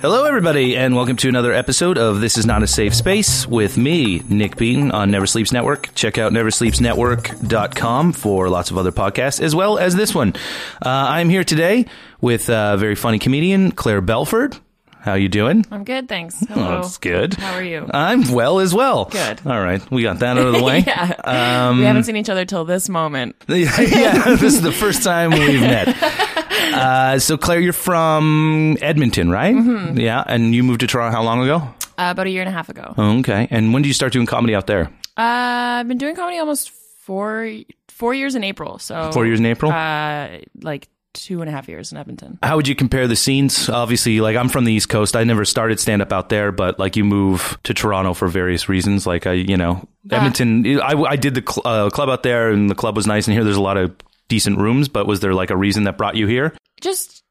Hello, everybody, and welcome to another episode of This Is Not a Safe Space with me, Nick Beaton, on Never Sleeps Network. Check out neversleepsnetwork.com for lots of other podcasts, as well as this one. Uh, I'm here today with a very funny comedian, Clare Belford. How you doing? I'm good, thanks. Oh, Hello. that's good. How are you? I'm well as well. Good. All right, we got that out of the way. yeah. we haven't seen each other till this moment. yeah, this is the first time we've met. Uh, so, Clare, you're from Edmonton, right? Mm-hmm. Yeah, and you moved to Toronto how long ago? Uh, about a year and a half ago. Oh, okay. And when did you start doing comedy out there? Uh, I've been doing comedy almost four four years in April. So Four years in April? Uh, like two and a half years in Edmonton. How would you compare the scenes? Obviously, like I'm from the East Coast. I never started stand up out there, but like you move to Toronto for various reasons. Like I, you know, Edmonton. I, I did the cl- uh, club out there, and the club was nice. And here, there's a lot of decent rooms. But was there like a reason that brought you here? Just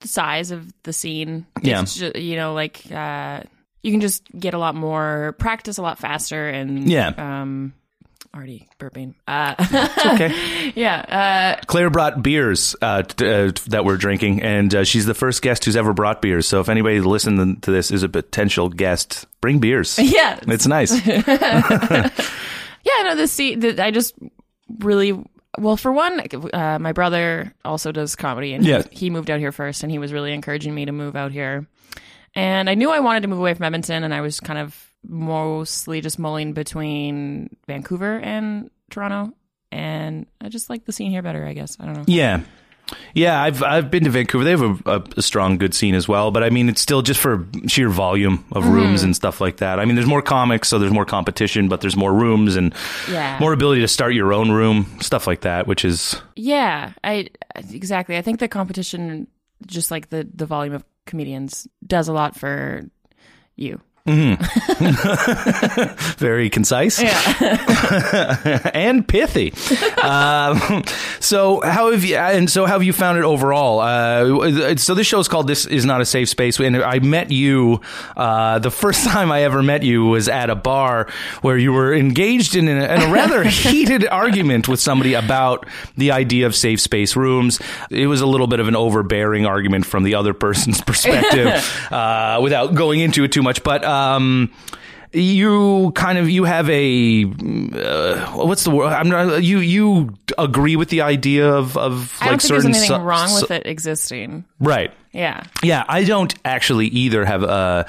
the size of the scene. Yeah. It's ju- you know, like uh, you can just get a lot more practice, a lot faster, and Yeah. Um, already burping. Uh, Okay. yeah. Uh, Clare brought beers uh, t- uh, that we're drinking, and uh, she's the first guest who's ever brought beers. So if anybody listening to this is a potential guest, bring beers. yeah. It's nice. Yeah, no, the. The, I just really well. For one, uh, my brother also does comedy, and he- Yeah. he, moved out here first, and he was really encouraging me to move out here. And I knew I wanted to move away from Edmonton, and I was kind of mostly just mulling between Vancouver and Toronto. And I just like the scene here better, I guess. I don't know. Yeah. Yeah, I've I've been to Vancouver. They have a, a, strong, good scene as well. But I mean, it's still just for sheer volume of Mm-hmm. rooms and stuff like that. I mean, there's more comics, so there's more competition, but there's more rooms and Yeah. more ability to start your own room, stuff like that. Which is Yeah, I exactly. I think the competition, just like the the volume of comedians, does a lot for you. very concise and pithy. um, so how have you? And so how have you found it overall? Uh, so this show is called "This Is Not a Safe Space," and I met you. Uh, the first time I ever met you was at a bar where you were engaged in a, in a rather heated argument with somebody about the idea of safe space rooms. It was a little bit of an overbearing argument from the other person's perspective, uh, without going into it too much, but. Um, you kind of you have a uh, what's the word? I'm not you you agree with the idea of of I like don't think certain there's anything su- wrong su- with it existing. right. Yeah. Yeah, I don't actually either have a,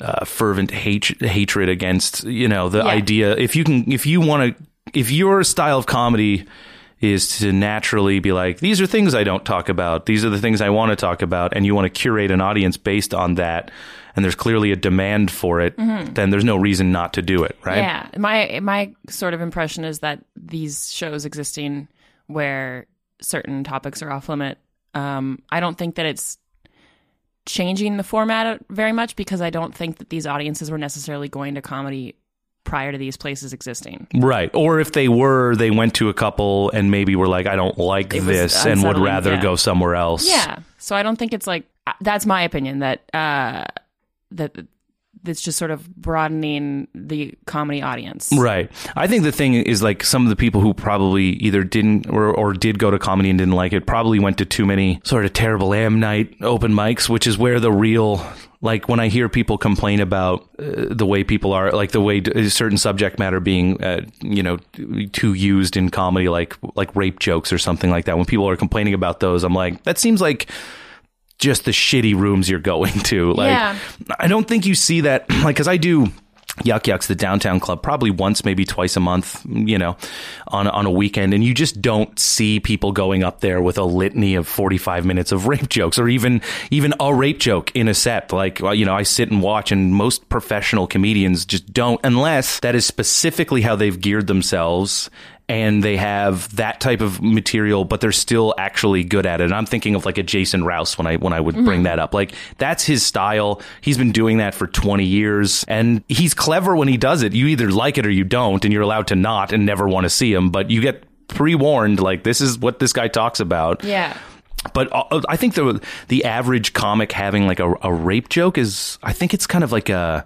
a fervent hate, hatred against you know the Yeah. idea. If you can, if you want to, if your style of comedy is to naturally be like these are things I don't talk about, these are the things I want to talk about, and you want to curate an audience based on that, and there's clearly a demand for it, then there's no reason not to do it, right? Yeah. My my sort of impression is that these shows existing where certain topics are off limit, um, I don't think that it's changing the format very much because I don't think that these audiences were necessarily going to comedy prior to these places existing. Right. Or if they were, they went to a couple and maybe were like, I don't like this and would rather yeah. go somewhere else. Yeah. So I don't think it's like uh, that's my opinion that uh that that's just sort of broadening the comedy audience. Right. I think the thing is like some of the people who probably either didn't or, or did go to comedy and didn't like it probably went to too many sort of terrible am night open mics, which is where the real like when I hear people complain about uh, the way people are, like the way d- certain subject matter being, uh, you know, too used in comedy, like like rape jokes or something like that. When people are complaining about those, I'm like, that seems like just the shitty rooms you're going to. Like, Yeah. I don't think you see that, like, because I do Yuk Yuks, the downtown club, probably once, maybe twice a month, you know, on on a weekend, and you just don't see people going up there with a litany of forty five minutes of rape jokes, or even even a rape joke in a set. Like, well, you know, I sit and watch, and most professional comedians just don't, unless that is specifically how they've geared themselves and they have that type of material, but they're still actually good at it. And I'm thinking of like a Jason Rouse when I when I would bring that up. Like that's his style. He's been doing that for 20 years, and he's clever when he does it. You either like it or you don't, and you're allowed to not and never want to see him. But you get pre warned. Like this is what this guy talks about. Yeah. But uh, I think the the average comic having like a, a rape joke is, I think it's kind of like a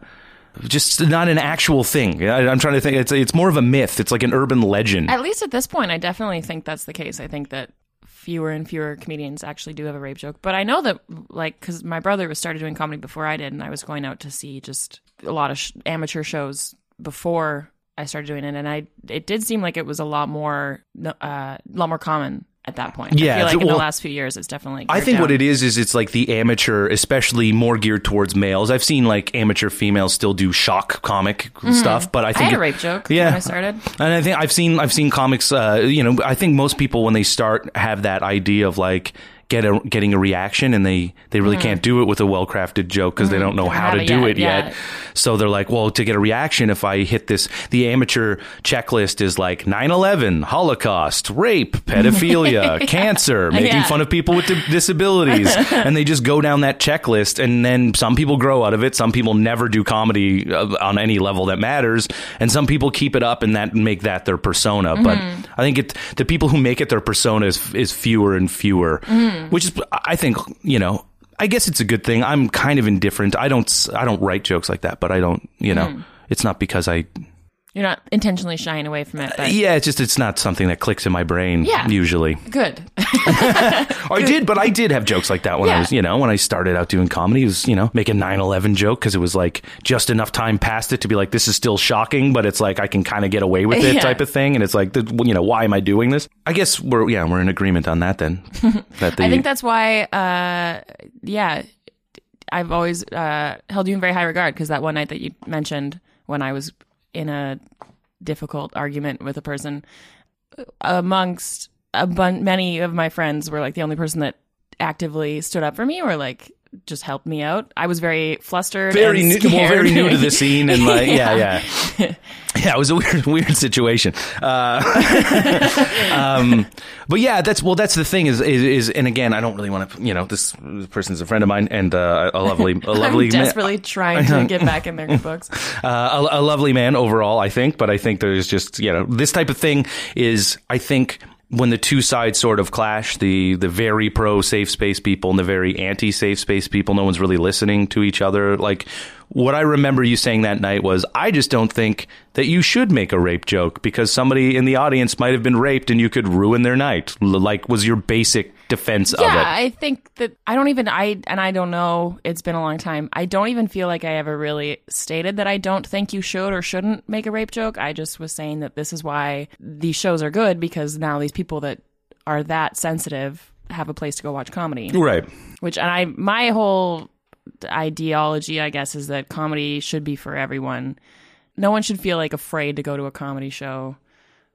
just not an actual thing. I, I'm trying to think. It's it's more of a myth. It's like an urban legend. At least at this point, I definitely think that's the case. I think that fewer and fewer comedians actually do have a rape joke. But I know that, like, because my brother was started doing comedy before I did, and I was going out to see just a lot of sh- amateur shows before I started doing it, and I it did seem like it was a lot more, uh, a lot more common at that point. Yeah, I feel like in well, the last few years, it's definitely. I think what it is is it's like the amateur, especially more geared towards males. I've seen like amateur females still do shock comic stuff, but I Mm-hmm. I think had a rape joke Yeah. when I started. And I think I've seen I've seen comics. Uh, you know, I think most people when they start have that idea of like get a, getting a reaction, and they they really can't do it with a well crafted joke because they don't know how to do yet, it yet. yeah. So they're like, well, to get a reaction, if I hit this, the amateur checklist is like 9/11, Holocaust, rape, pedophilia, cancer, making Yeah. fun of people with di- disabilities, and they just go down that checklist. And then some people grow out of it. Some people never do comedy uh, on any level that matters, and some people keep it up and that make that their persona. But I think it the people who make it their persona is, is fewer and fewer, Mm. which is I think you know. I guess it's a good thing. I'm kind of indifferent. I don't. I don't write jokes like that, but I don't. You know, mm. it's not because I. You're not intentionally shying away from it, but Yeah, it's just it's not something that clicks in my brain. Yeah. usually. good. I did, but I did have jokes like that when I was, you know, when I started out doing comedy. It was, you know, make a 9/11 joke because it was like just enough time past it to be like, this is still shocking, but it's like I can kind of get away with it, Yeah. type of thing. And it's like, the, you know, why am I doing this? I guess we're yeah, we're in agreement on that then. That the, I think that's why, uh, yeah, I've always uh, held you in very high regard because that one night that you mentioned when I was in a difficult argument with a person, amongst a bun- many of my friends were like the only person that actively stood up for me or like just helped me out. I was very flustered, very and new, well, very new to the scene, and like, yeah, yeah, yeah. it was a weird, weird situation. Uh, um, but yeah, that's well, that's the thing is, is, is, and again, I don't really want to, you know, this person's a friend of mine and uh, a lovely, a lovely, I'm man- desperately trying to get back in their books. uh, a, a lovely man overall, I think. But I think there's just you know this type of thing is I think when the two sides sort of clash, the the very pro safe space people and the very anti safe space people, no one's really listening to each other. Like what I remember you saying that night was, I just don't think that you should make a rape joke because somebody in the audience might have been raped and you could ruin their night. Like was your basic defense of Yeah, it. I think that I don't even I and I don't know. It's been a long time. I don't even feel like I ever really stated that I don't think you should or shouldn't make a rape joke. I just was saying that this is why these shows are good because now these people that are that sensitive have a place to go watch comedy. Right. Which and I my whole ideology, I guess, is that comedy should be for everyone. No one should feel like afraid to go to a comedy show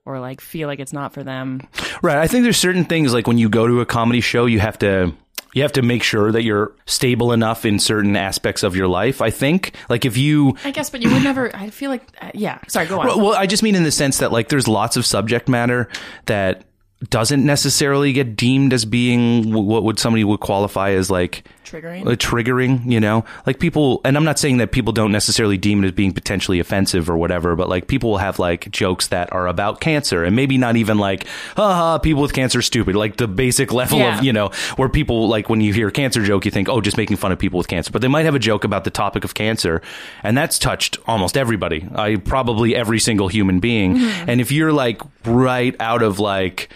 or like feel like it's not for them. Right. I think there's certain things like when you go to a comedy show, you have to you have to make sure that you're stable enough in certain aspects of your life. I think like if you I guess, but you would never. I feel like, uh, yeah. Sorry, go on. well, I just mean in the sense that like there's lots of subject matter that doesn't necessarily get deemed as being what would somebody would qualify as like Triggering. uh, triggering, you know, like people, and I'm not saying that people don't necessarily deem it as being potentially offensive or whatever, but like people will have like jokes that are about cancer and maybe not even like, haha, people with cancer are stupid, like the basic level Yeah. of, you know, where people like when you hear a cancer joke, you think, oh, just making fun of people with cancer, but they might have a joke about the topic of cancer and that's touched almost everybody, I probably every single human being. And if you're like right out of like,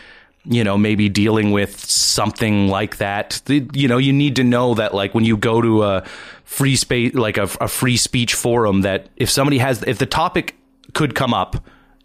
you know, maybe dealing with something like that. You know, you need to know that, like, when you go to a free space, like a, a free speech forum, that if somebody has, if the topic could come up,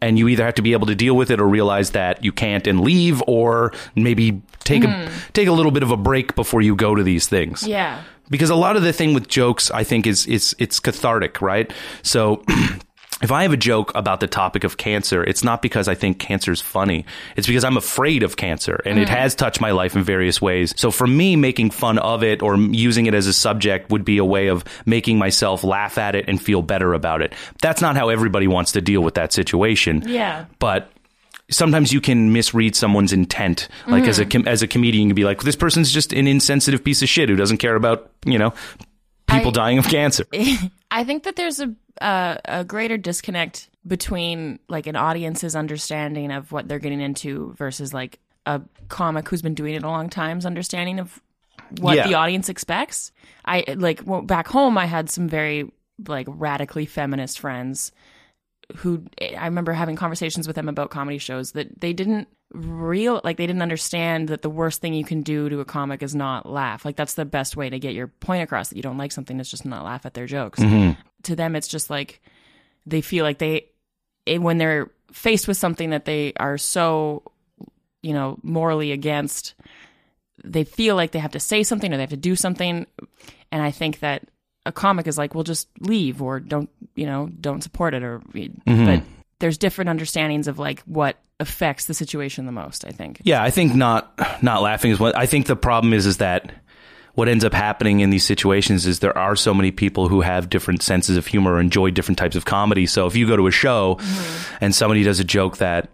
and you either have to be able to deal with it or realize that you can't and leave, or maybe take a mm-hmm. take a little bit of a break before you go to these things yeah. because a lot of the thing with jokes i think is is it's cathartic right so if i have a joke about the topic of cancer it's not because i think cancer's funny it's because i'm afraid of cancer and it mm. has touched my life in various ways so for me making fun of it or using it as a subject would be a way of making myself laugh at it and feel better about it that's not how everybody wants to deal with that situation Yeah. but sometimes you can misread someone's intent. Like as a mm. com- as a comedian, you can be like, this person's just an insensitive piece of shit who doesn't care about you know people I- dying of cancer. I think that there's a uh, a greater disconnect between like an audience's understanding of what they're getting into versus like a comic who's been doing it a long time's understanding of what Yeah. the audience expects. I like well, back home I had some very like radically feminist friends who I remember having conversations with them about comedy shows that they didn't real like they didn't understand that the worst thing you can do to a comic is not laugh. Like that's the best way to get your point across that you don't like something is just not laugh at their jokes. Mm-hmm. To them it's just like they feel like they it, when they're faced with something that they are so you know morally against they feel like they have to say something or they have to do something and i think that a comic is like well just leave or don't you know don't support it or mm-hmm. but there's different understandings of like what affects the situation the most i think Yeah, I think not not laughing is what I think the problem is is that what ends up happening in these situations is there are so many people who have different senses of humor or enjoy different types of comedy. So if you go to a show mm-hmm. and somebody does a joke that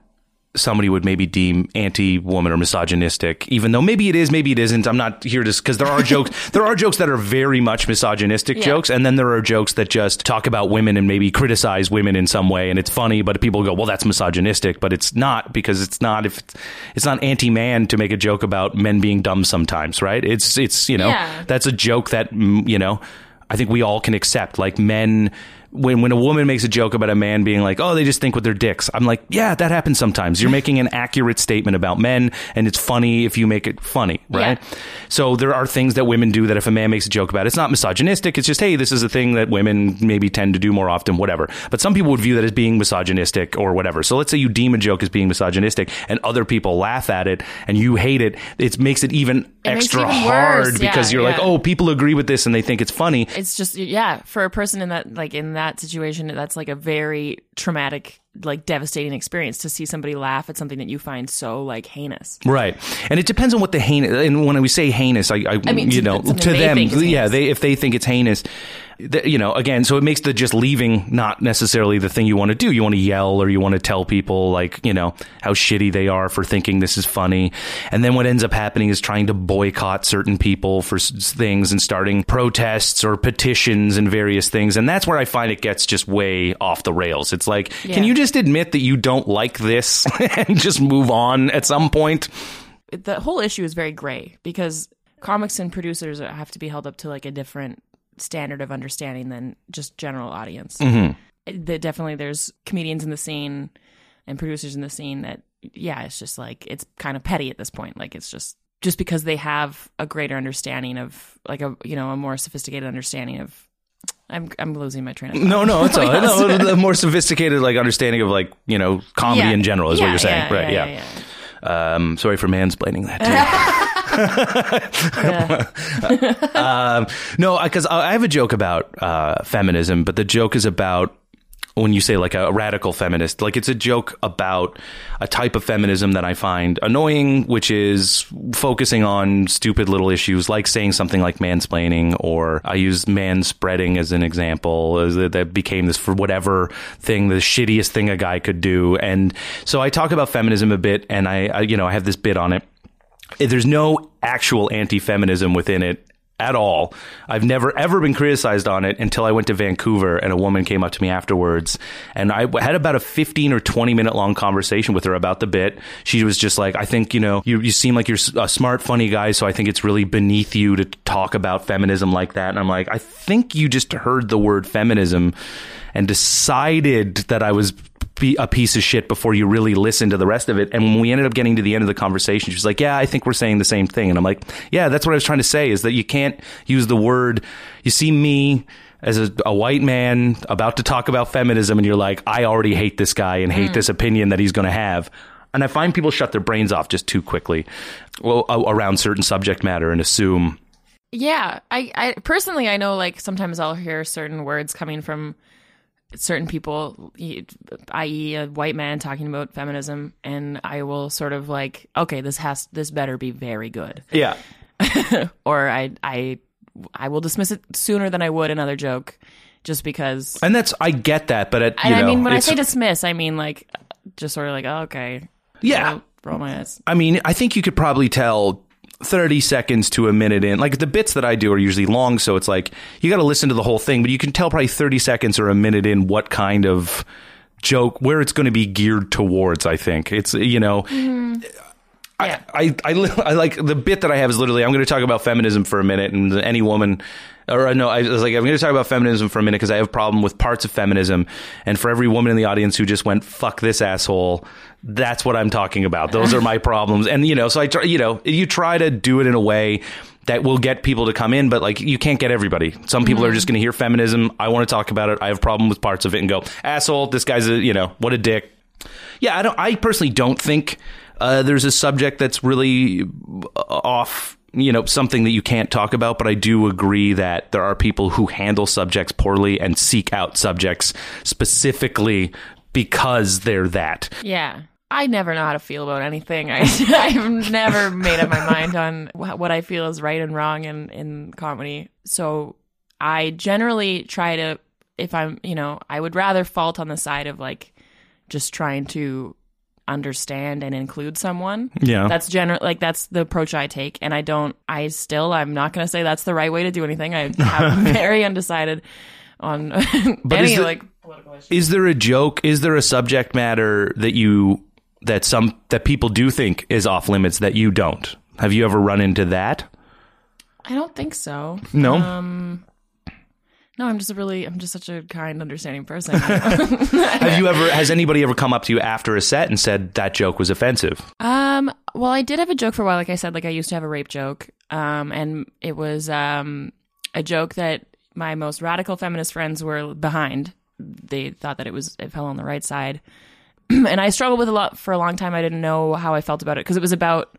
somebody would maybe deem anti-woman or misogynistic, even though maybe it is, maybe it isn't. I'm not here to because there are jokes. there are jokes that are very much misogynistic Yeah. jokes, and then there are jokes that just talk about women and maybe criticize women in some way, and it's funny. But people go, "Well, that's misogynistic," but it's not because it's not. If it's, it's not anti-man to make a joke about men being dumb sometimes, right? It's it's you know Yeah. that's a joke that mm, you know I think we all can accept. Like men, when when a woman makes a joke about a man being like, "Oh, they just think with their dicks," I'm like, "Yeah, that happens sometimes." You're making an accurate statement about men, and it's funny if you make it funny, right? Yeah. So there are things that women do that if a man makes a joke about, it's not misogynistic. It's just, hey, this is a thing that women maybe tend to do more often, whatever. But some people would view that as being misogynistic or whatever. So let's say you deem a joke as being misogynistic, and other people laugh at it, and you hate it. It makes it even it extra even hard worse. because Yeah, you're like, oh, people agree with this and they think it's funny. it's just yeah for a person in that like in that situation that's like a very traumatic like devastating experience to see somebody laugh at something that you find so like heinous Right, and it depends on what the heinous. And when we say heinous, I, I, I mean, you know, to them, yeah, heinous. they if they think it's heinous, you know, again, so it makes the just leaving not necessarily the thing you want to do. You want to yell or you want to tell people like you know how shitty they are for thinking this is funny, and then what ends up happening is trying to boycott certain people for things and starting protests or petitions and various things, and that's where I find it gets just way off the rails. It's like, can you just admit that you don't like this and just move on at some point? the whole issue is very gray because comics and producers have to be held up to like a different standard of understanding than just general audience. Mm-hmm. That definitely there's comedians in the scene and producers in the scene that yeah, it's just like it's kind of petty at this point. Like it's just just because they have a greater understanding of like a you know a more sophisticated understanding of. I'm I'm losing my train of thought. No, no, it's all no, a more sophisticated like understanding of like you know comedy Yeah. in general is what you're saying, yeah, right? yeah, Yeah. yeah, Um, sorry for mansplaining that. To you. Yeah. um, no, because I I have a joke about uh, feminism, but the joke is about when you say like a radical feminist, like it's a joke about a type of feminism that I find annoying, which is focusing on stupid little issues like saying something like mansplaining, or I use man spreading as an example, as that that became this for whatever thing, the shittiest thing a guy could do. And so I talk about feminism a bit, and I, I you know, I have this bit on it. There's no actual anti-feminism within it at all. I've never ever been criticized on it until I went to Vancouver and a woman came up to me afterwards and I had about a 15 or 20 minute long conversation with her about the bit. She was just like, I think, you know, you, you seem like you're a smart, funny guy. So I think it's really beneath you to talk about feminism like that. And I'm like, I think you just heard the word feminism and decided that I was be a piece of shit before you really listen to the rest of it. And when we ended up getting to the end of the conversation, she was like, "Yeah, I think we're saying the same thing." And I'm like, "Yeah, that's what I was trying to say is that you can't use the word. You see me." As a, a white man about to talk about feminism, and you're like, I already hate this guy and hate hmm. this opinion that he's going to have. And I find people shut their brains off just too quickly well, around certain subject matter and assume Yeah, I, I personally I know like sometimes I'll hear certain words coming from certain people, i.e., a white man talking about feminism, and I will sort of like, okay, this has this better be very good, yeah, or I I I will dismiss it sooner than I would another joke, just because. and that's I get that, but it, you And I know, mean, when I say dismiss, I mean like just sort of like, oh, okay, Yeah. roll, roll my eyes. I mean, I think you could probably tell 30 seconds to a minute in. Like the bits that I do are usually long, so it's like you got to listen to the whole thing, but you can tell probably 30 seconds or a minute in what kind of joke where it's going to be geared towards, I think. It's you know, Yeah. I, I, li- I like the bit that I have is literally I'm going to talk about feminism for a minute, and any woman or uh, no, I was like, I'm going to talk about feminism for a minute because I have a problem with parts of feminism. And for every woman in the audience who just went, fuck this asshole, that's what I'm talking about. Those are my problems. And, you know, so I try, you know, you try to do it in a way that will get people to come in, but like you can't get everybody. Some people are just going to hear feminism. I want to talk about it. I have a problem with parts of it and go, asshole, this guy's a, you know, what a dick. Yeah, I don't, I personally don't think uh, there's a subject that's really uh, off you know something that you can't talk about but i do agree that there are people who handle subjects poorly and seek out subjects specifically because they're that Yeah. I never know how to feel about anything. I, I've never made up my mind on what I feel is right and wrong in, in comedy. So I generally try to, if I'm, you know, I would rather fault on the side of like just trying to understand and include someone. yeah That's general, like that's the approach I take, and I don't. I still, I'm not going to say that's the right way to do anything. I am very undecided on But any is the- like political issue. is there a joke is there a subject matter that you that some that people do think is off limits that you don't have you ever run into that I don't think so. no Um, no, I'm just a really, I'm just such a kind, understanding person. have you ever has anybody ever come up to you after a set and said that joke was offensive um, well, I did have a joke for a while. Like I said, like I used to have a rape joke. Um, and it was um a joke that my most radical feminist friends were behind. They thought that it was it fell on the right side, and I struggled with a lot for a long time. I didn't know how I felt about it because it was about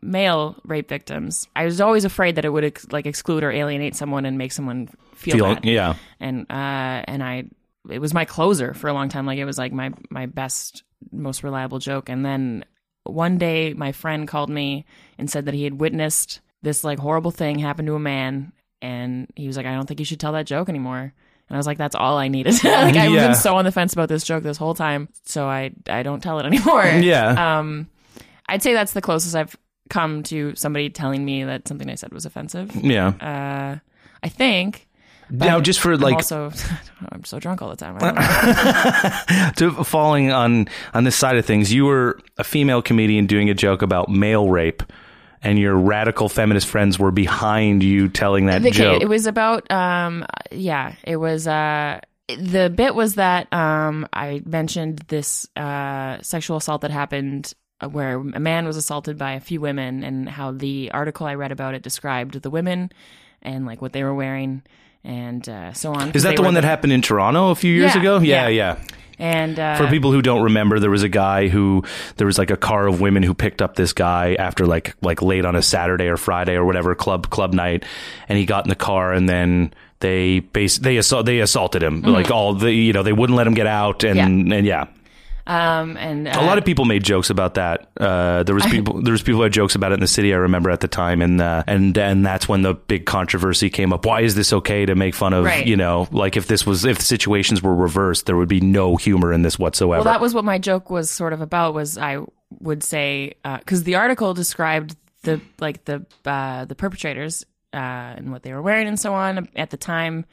male rape victims. I was always afraid that it would ex- like exclude or alienate someone and make someone feel, Feel- bad. yeah and uh and I it was my closer for a long time like it was like my my best most reliable joke and then one day my friend called me and said that he had witnessed this like horrible thing happen to a man and he was like I don't think you should tell that joke anymore and I was like that's all I needed like I've Yeah. been so on the fence about this joke this whole time so I I don't tell it anymore yeah um I'd say that's the closest I've come to somebody telling me that something I said was offensive yeah uh I think now just for I'm like also I'm so drunk all the time. I don't know. to falling on on this side of things, you were a female comedian doing a joke about male rape, and your radical feminist friends were behind you telling that joke. it was about um yeah, it was uh the bit was that um I mentioned this uh sexual assault that happened uh, where a man was assaulted by a few women and how the article I read about it described the women and like what they were wearing and uh, so on. Is that the one that happened in Toronto a few years Yeah, ago? Yeah, yeah. yeah. And uh, For people who don't remember, there was a guy who there was like a car of women who picked up this guy after like like late on a Saturday or Friday or whatever club club night, and he got in the car and then they base they assault they assaulted him like all the you know they wouldn't let him get out and Mm-hmm. Yeah. and yeah um and uh, a lot of people made jokes about that. Uh, there was people there was people who had jokes about it in the city. I remember at the time, and uh, and and that's when the big controversy came up. Why is this okay to make fun of? Right. You know, like if this was if the situations were reversed, there would be no humor in this whatsoever. Well, that was what my joke was sort of about. Was I would say because the article described the like the uh, the perpetrators uh, and what they were wearing and so on at the time,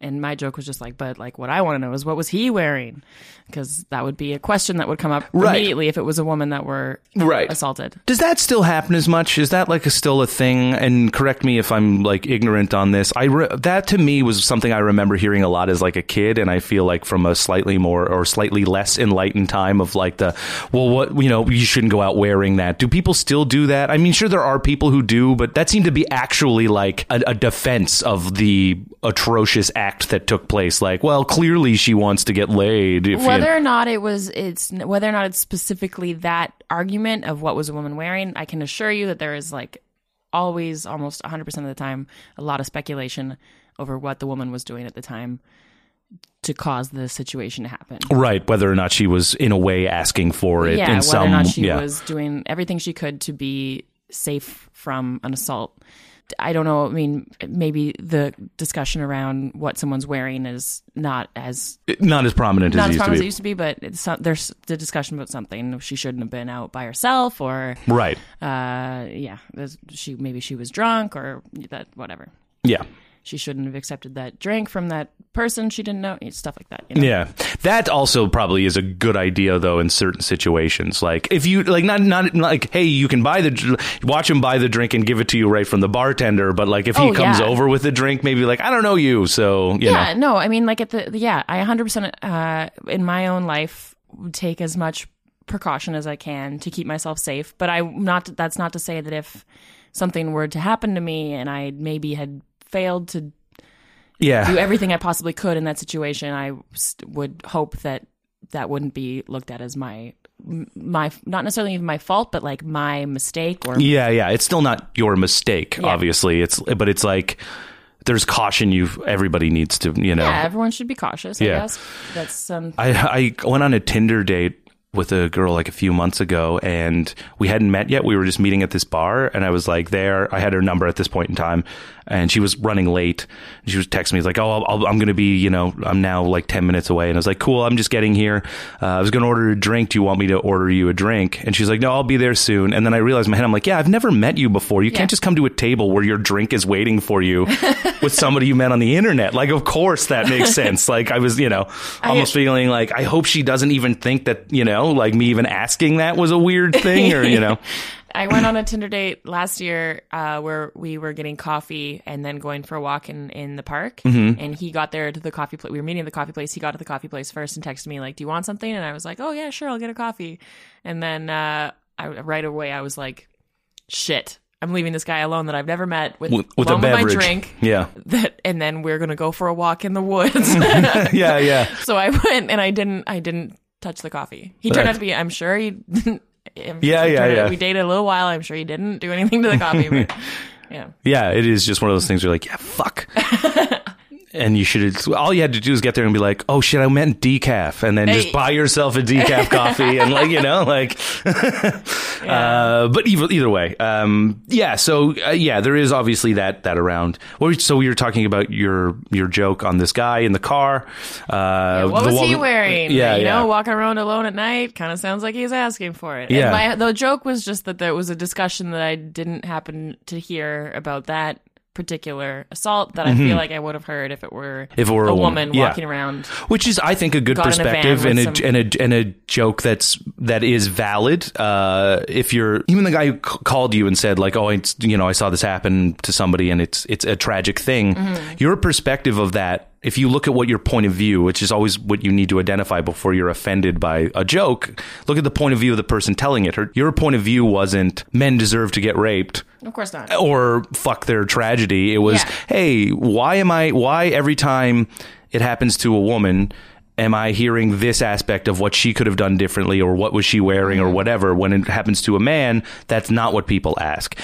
and my joke was just like, but like what I want to know is what was he wearing, because that would be a question that would come up Right. immediately if it was a woman that were Right. assaulted. Does that still happen as much? Is that like a, still a thing? And correct me if I'm like ignorant on this. I re- that to me was something I remember hearing a lot as like a kid, and I feel like from a slightly more or slightly less enlightened time of like the well, what you know, you shouldn't go out wearing that. Do people still do that? I mean, sure there are people who do, but that seemed to be actually like a, a defense of the atrocious act that took place. Like, well, clearly she wants to get laid. If you- Whether or not it was, it's whether or not it's specifically that argument of what was a woman wearing. I can assure you that there is like always, almost 100 percent of the time, a lot of speculation over what the woman was doing at the time to cause the situation to happen. Right, whether or not she was in a way asking for it yeah, in whether some or not she yeah. was doing everything she could to be safe from an assault. I don't know. I mean, maybe the discussion around what someone's wearing is not as not as prominent not as as it used fun to as it used to be, but it's some, there's the discussion about something she shouldn't have been out by herself, or right. uh, yeah, she maybe she was drunk or that whatever. Yeah. She shouldn't have accepted that drink from that person she didn't know, stuff like that. You know? Yeah, that also probably is a good idea though in certain situations. Like if you like not not like hey, you can buy the watch him buy the drink and give it to you right from the bartender. But like if he Oh, comes yeah. over with the drink, maybe like I don't know you, so you yeah, know. no, I mean, like at the yeah, I 100% uh, in my own life take as much precaution as I can to keep myself safe. But I not that's not to say that if something were to happen to me and I maybe had failed to yeah. do everything I possibly could in that situation, I st- would hope that that wouldn't be looked at as my my not necessarily even my fault, but like my mistake or yeah, yeah. It's still not your mistake, Yeah. obviously. It's but it's like there's caution. You've everybody needs to you know. yeah, everyone should be cautious. I Yeah. guess that's um I I went on a Tinder date with a girl like a few months ago and we hadn't met yet. We were just meeting at this bar and I was like there. I had her number at this point in time and she was running late. She was texting me like, "Oh, I'll, I'll, I'm going to be, you know, I'm now like 10 minutes away." And I was like, "Cool, I'm just getting here. Uh, I was going to order a drink. Do you want me to order you a drink?" And she's like, "No, I'll be there soon." And then I realized in my head I'm like, "Yeah, I've never met you before. You Yeah. can't just come to a table where your drink is waiting for you with somebody you met on the internet. Like, of course that makes sense. Like, I was, you know, almost feeling like I hope she doesn't even think that, you know, like me even asking that was a weird thing or, you know. I went on a Tinder date last year uh, where we were getting coffee and then going for a walk in, in the park. Mm-hmm. And he got there to the coffee place. We were meeting at the coffee place. He got to the coffee place first and texted me like, "Do you want something?" And I was like, "Oh yeah, sure, I'll get a coffee." And then uh, I, right away I was like, "Shit." I'm leaving this guy alone that I've never met with, With, with a alone with my drink. Yeah. That and then we're gonna go for a walk in the woods. Yeah, yeah. so I went and I didn't I didn't touch the coffee. He turned out to be I'm sure he didn't I'm Yeah, yeah, yeah. We dated a little while. I'm sure he didn't do anything to the coffee. But, yeah. Yeah, it is just one of those things where you're like, yeah, fuck. and you should all you had to do is get there and be like, oh shit, I meant decaf, and then just buy yourself a decaf coffee and like you know like. uh, but either either way, um, yeah. So uh, yeah, there is obviously that that around. So we were talking about your your joke on this guy in the car. Uh, What the was he wearing? Yeah, you yeah. know, walking around alone at night kind of sounds like he's asking for it. Yeah. And my, the joke was just that there was a discussion that I didn't happen to hear about that particular assault that I feel like I would have heard if it were Mm-hmm. If it were a a woman, woman yeah. walking around. which is I think a good in a perspective and a, some- and a and a joke that's that is valid. Uh, if you're even the guy who c- called you and said like, oh, it's, you know, I saw this happen to somebody and it's it's a tragic thing. Mm-hmm. Your perspective of that. If you look at what your point of view, which is always what you need to identify before you're offended by a joke, look at the point of view of the person telling it. Her, your point of view wasn't men deserve to get raped Of course not. or fuck their tragedy. It was, Yeah. hey, why am I, why every time it happens to a woman, am I hearing this aspect of what she could have done differently or what was she wearing Mm-hmm. or whatever? When it happens to a man, that's not what people ask.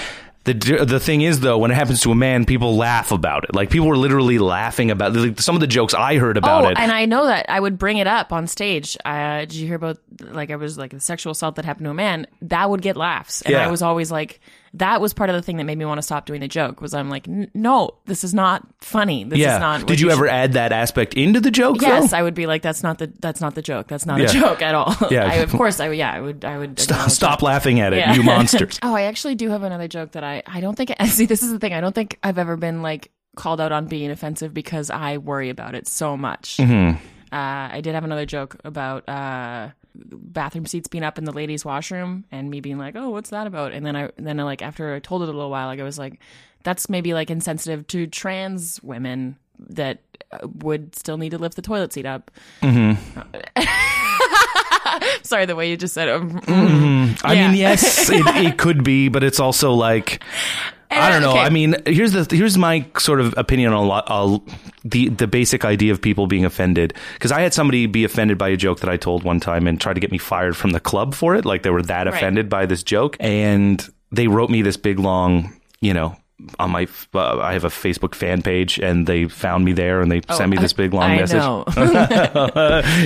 The, the thing is though, when it happens to a man, people laugh about it. Like people were literally laughing about like, some of the jokes I heard about oh, it. and I know that I would bring it up on stage. Uh, did you hear about like I was like the sexual assault that happened to a man? That would get laughs, and Yeah. I was always like, that was part of the thing that made me want to stop doing the joke. Was I'm like, "N- no, this is not funny. This yeah. is not. what Did you, should- ever add that aspect into the joke? Yes, though? I would be like, that's not the that's not the joke. That's not Yeah. a joke at all. Yeah. I, of course, I would. Yeah, I would. I would Stop, stop laughing at it, Yeah. you monsters. Oh, I actually do have another joke that I I don't think see this is the thing. I don't think I've ever been like called out on being offensive because I worry about it so much. Mm-hmm. Uh, I did have another joke about uh, bathroom seats being up in the ladies' washroom and me being like, "Oh, what's that about?" And then I then I, like after I told it a little while, like I was like, "That's maybe like insensitive to trans women that uh, would still need to lift the toilet seat up." Sorry, the way you just said it. I Yeah. mean, yes, it, it could be, but it's also like I don't know. Okay. I mean, here's the here's my sort of opinion on a lot uh, the the basic idea of people being offended because I had somebody be offended by a joke that I told one time and try to get me fired from the club for it. Like they were that Right. offended by this joke, and they wrote me this big long, you know. On my, uh, I have a Facebook fan page, and they found me there, and they sent me this big long Oh, I message. know.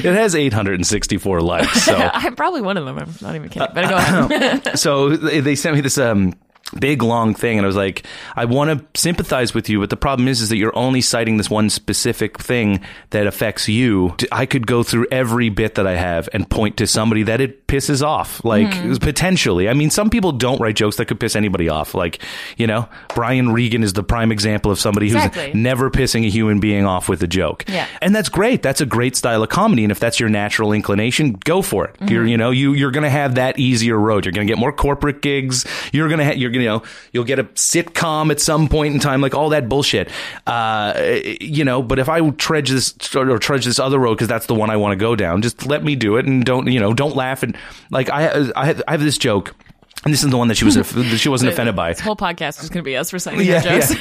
it has 864 likes, so I'm probably one of them. I'm not even kidding. But go so they they sent me this um big long thing and I was like I want to sympathize with you but the problem is is that you're only citing this one specific thing that affects you I could go through every bit that I have and point to somebody that it pisses off, like Mm-hmm. potentially. I mean, some people don't write jokes that could piss anybody off. Like, you know, Brian Regan is the prime example of somebody who's never pissing a human being off with a joke. Yeah. And that's great. That's a great style of comedy. And if that's your natural inclination, go for it. You're, you know, you, you're going to have that easier road. You're going to get more corporate gigs. You're going to, ha- you're going to, you know, you'll get a sitcom at some point in time, like all that bullshit. Uh, you know, but if I trudge this or trudge this other road, because that's the one I want to go down, just let me do it and don't, you know, don't laugh. And like, I, I have, I have this joke. And this is the one that she was she wasn't offended by. This whole podcast is going to be us reciting Yeah, jokes.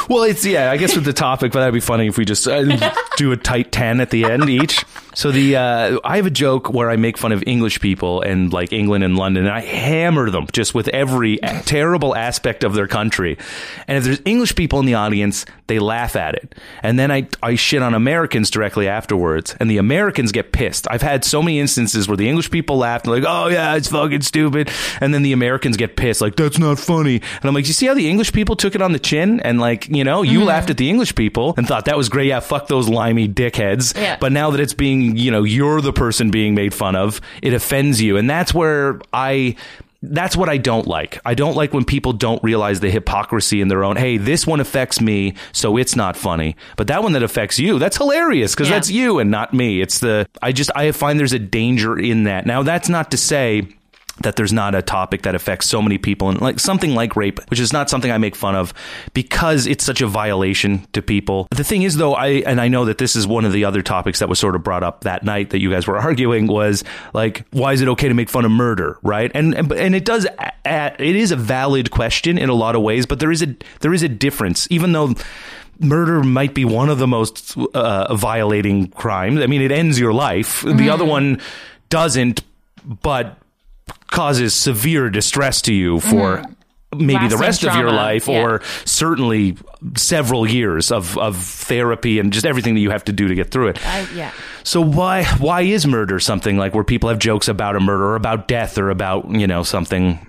Well, it's yeah. I guess with the topic, but that'd be funny if we just uh, do a tight ten at the end each. So the uh, I have a joke where I make fun of English people and like England and London, and I hammer them just with every terrible aspect of their country. And if there's English people in the audience, they laugh at it, and then I I shit on Americans directly afterwards, and the Americans get pissed. I've had so many instances where the English people laugh, and like, oh yeah, it's fucking stupid, and then the Americans get pissed, like that's not funny. And I'm like, you see how the English people took it on the chin, and like you know, you mm-hmm. laughed at the English people and thought that was great. Yeah, fuck those limey dickheads. Yeah. But now that it's being, you know, you're the person being made fun of, it offends you, and that's where I. That's what I don't like. I don't like when people don't realize the hypocrisy in their own. Hey, this one affects me, so it's not funny. But that one that affects you, that's hilarious because Yeah. that's you and not me. It's the I just I find there's a danger in that. Now that's not to say that there's not a topic that affects so many people and like something like rape which is not something I make fun of because it's such a violation to people. The thing is though I and I know that this is one of the other topics that was sort of brought up that night that you guys were arguing was like why is it okay to make fun of murder, right? And and, and it does it is a valid question in a lot of ways, but there is a there is a difference even though murder might be one of the most uh, violating crimes. I mean, it ends your life. The other one doesn't, but causes severe distress to you for maybe the Lasting rest of your life yeah. or certainly several years of, of therapy and just everything that you have to do to get through it. I, yeah. So why why is murder something like where people have jokes about a murder or about death or about, you know, something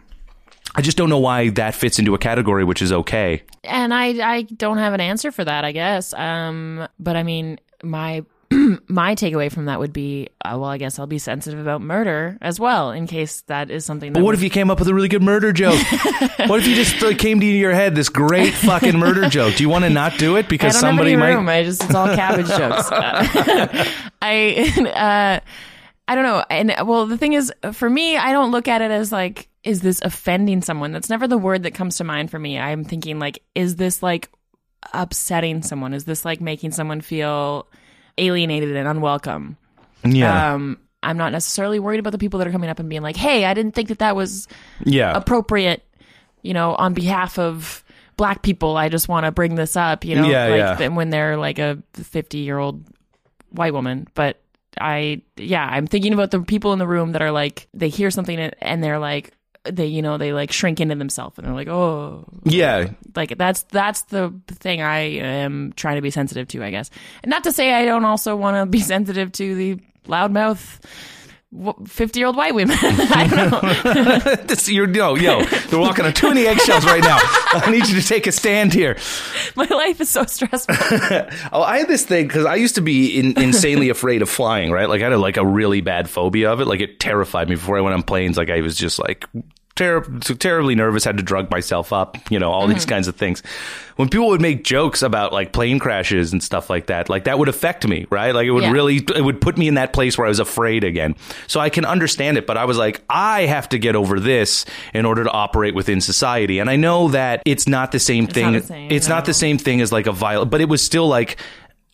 I just don't know why that fits into a category which is okay. And I I don't have an answer for that, I guess. Um, but I mean, my my takeaway from that would be, uh, well, I guess I'll be sensitive about murder as well, in case that is something. That But what would- if you came up with a really good murder joke? what if you just uh, came to your head this great fucking murder joke? Do you want to not do it I because don't somebody might? room. I just it's all cabbage jokes. Uh, I uh, I don't know. And well, the thing is, for me, I don't look at it as like, is this offending someone? That's never the word that comes to mind for me. I'm thinking like, is this like upsetting someone? Is this like making someone feel alienated and unwelcome? Yeah, Um, I'm not necessarily worried about the people that are coming up and being like, "Hey, I didn't think that that was yeah, appropriate." You know, on behalf of black people, I just want to bring this up. You know, Yeah, like yeah. th- when they're like a 50 year old white woman, but. I yeah, I'm thinking about the people in the room that are like they hear something and- and they're like they you know they like shrink into themselves and they're like oh yeah. like that's that's the thing I am trying to be sensitive to, I guess. And not to say I don't also want to be sensitive to the loudmouth fifty-year-old white women. I don't know. This, you're no, yo, they're walking on too many eggshells right now. I need you to take a stand here. My life is so stressful. Oh, I had this thing because I used to be in, insanely afraid of flying. Right, like I had a, like a really bad phobia of it. Like it terrified me before I went on planes. Like I was just like ter- terribly nervous. Had to drug myself up. You know, all these mm-hmm. kinds of things. When people would make jokes about like plane crashes and stuff like that, like that would affect me. Right, like it would Yeah. really it would put me in that place where I was afraid again. So I can understand it, but I was like, I have to get over this in order to operate within society. And I know that it's not the same thing. not the same, it's not the same thing as like a violent, but it was still like.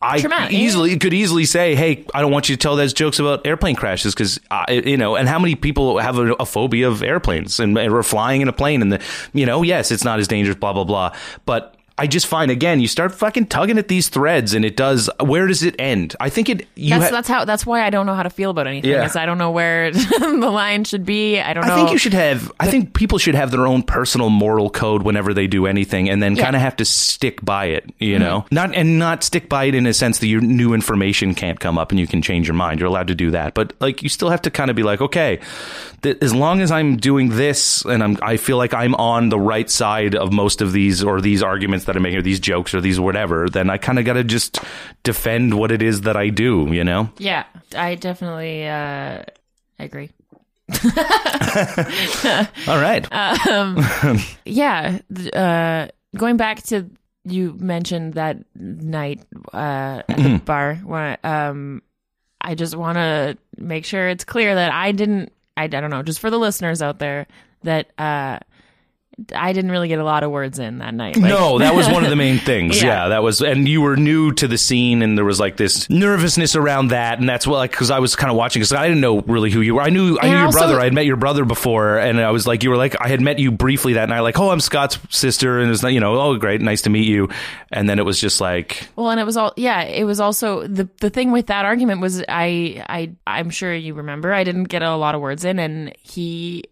I Traumatic. easily could easily say, "Hey, I don't want you to tell those jokes about airplane crashes because you know." And how many people have a, a phobia of airplanes and are flying in a plane? And the you know, yes, it's not as dangerous, blah blah blah. But I just find again, you start fucking tugging at these threads, and it does. Where does it end? I think it. You That's ha- that's how that's why I don't know how to feel about anything. Yeah. Is I don't know where the line should be. I don't know. I think you should have. I think people should have their own personal moral code whenever they do anything, and then Yeah. kind of have to stick by it. You know, mm-hmm. not and not stick by it in a sense that your new information can't come up and you can change your mind. You're allowed to do that, but like you still have to kind of be like, okay, th- as long as I'm doing this and I'm, I feel like I'm on the right side of most of these or these arguments that I'm making, or these jokes or these whatever, then I kind of got to just defend what it is that I do. You know. Yeah, I definitely uh, agree. All right. yeah. Uh, going back to you mentioned that night uh, at the bar. Where, um, I just want to make sure it's clear that I didn't. I, I don't know. Just for the listeners out there, that uh, I didn't really get a lot of words in that night. Like- no, that was one of the main things. Yeah. yeah. that was, and you were new to the scene, and there was like this nervousness around that, and that's what, like, because I was kind of watching, because I didn't know really who you were. I knew, I And knew your also- brother. I had met your brother before, and I was like, you were like, I had met you briefly that night, like, oh, I'm Scott's sister, and it's not, you know, oh, great, nice to meet you, and then it was just like, Well, and it was all yeah. It was also the the thing with that argument was I I I'm sure you remember I didn't get a lot of words in, and he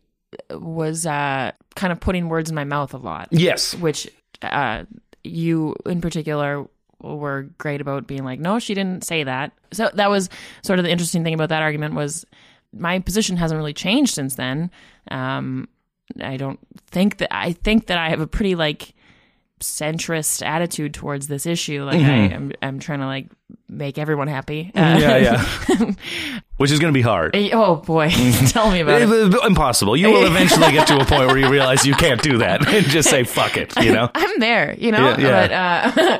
was uh kind of putting words in my mouth a lot, yes, which uh you in particular were great about being like, no, she didn't say that. So that was sort of the interesting thing about that argument was my position hasn't really changed since then. Um, I don't think that I think that I have a pretty like centrist attitude towards this issue. Like I, I'm, I'm trying to like make everyone happy. Uh, yeah, yeah, which is going to be hard. oh boy, tell me about it. Eh, Impossible. You will eventually get to a point where you realize you can't do that and just say fuck it. You know. I'm there, you know. Yeah, But uh,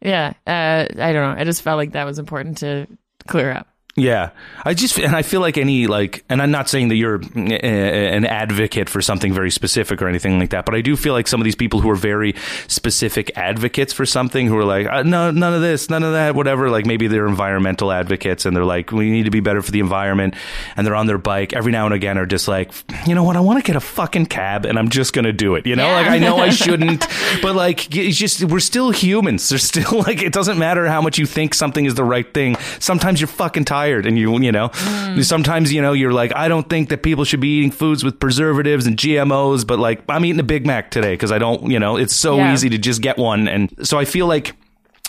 yeah, uh, I don't know. I just felt like that was important to clear up. Yeah, I just and I feel like any like, and I'm not saying that you're uh, an advocate for something very specific or anything like that, but I do feel like some of these people who are very specific advocates for something, who are like, uh, no, none of this, none of that, whatever. Like maybe they're environmental advocates and they're like, we need to be better for the environment, and they're on their bike every now and again are just like, you know what, I want to get a fucking cab and I'm just gonna do it. You know, Yeah. like I know I shouldn't, but like it's just we're still humans. There's still like it doesn't matter how much you think something is the right thing. Sometimes you're fucking tired and you you know? Hmm. Sometimes you know you're like I don't think that people should be eating foods with preservatives and GMOs, but like I'm eating a Big Mac today because I don't you know it's so Yeah. easy to just get one, and so I feel like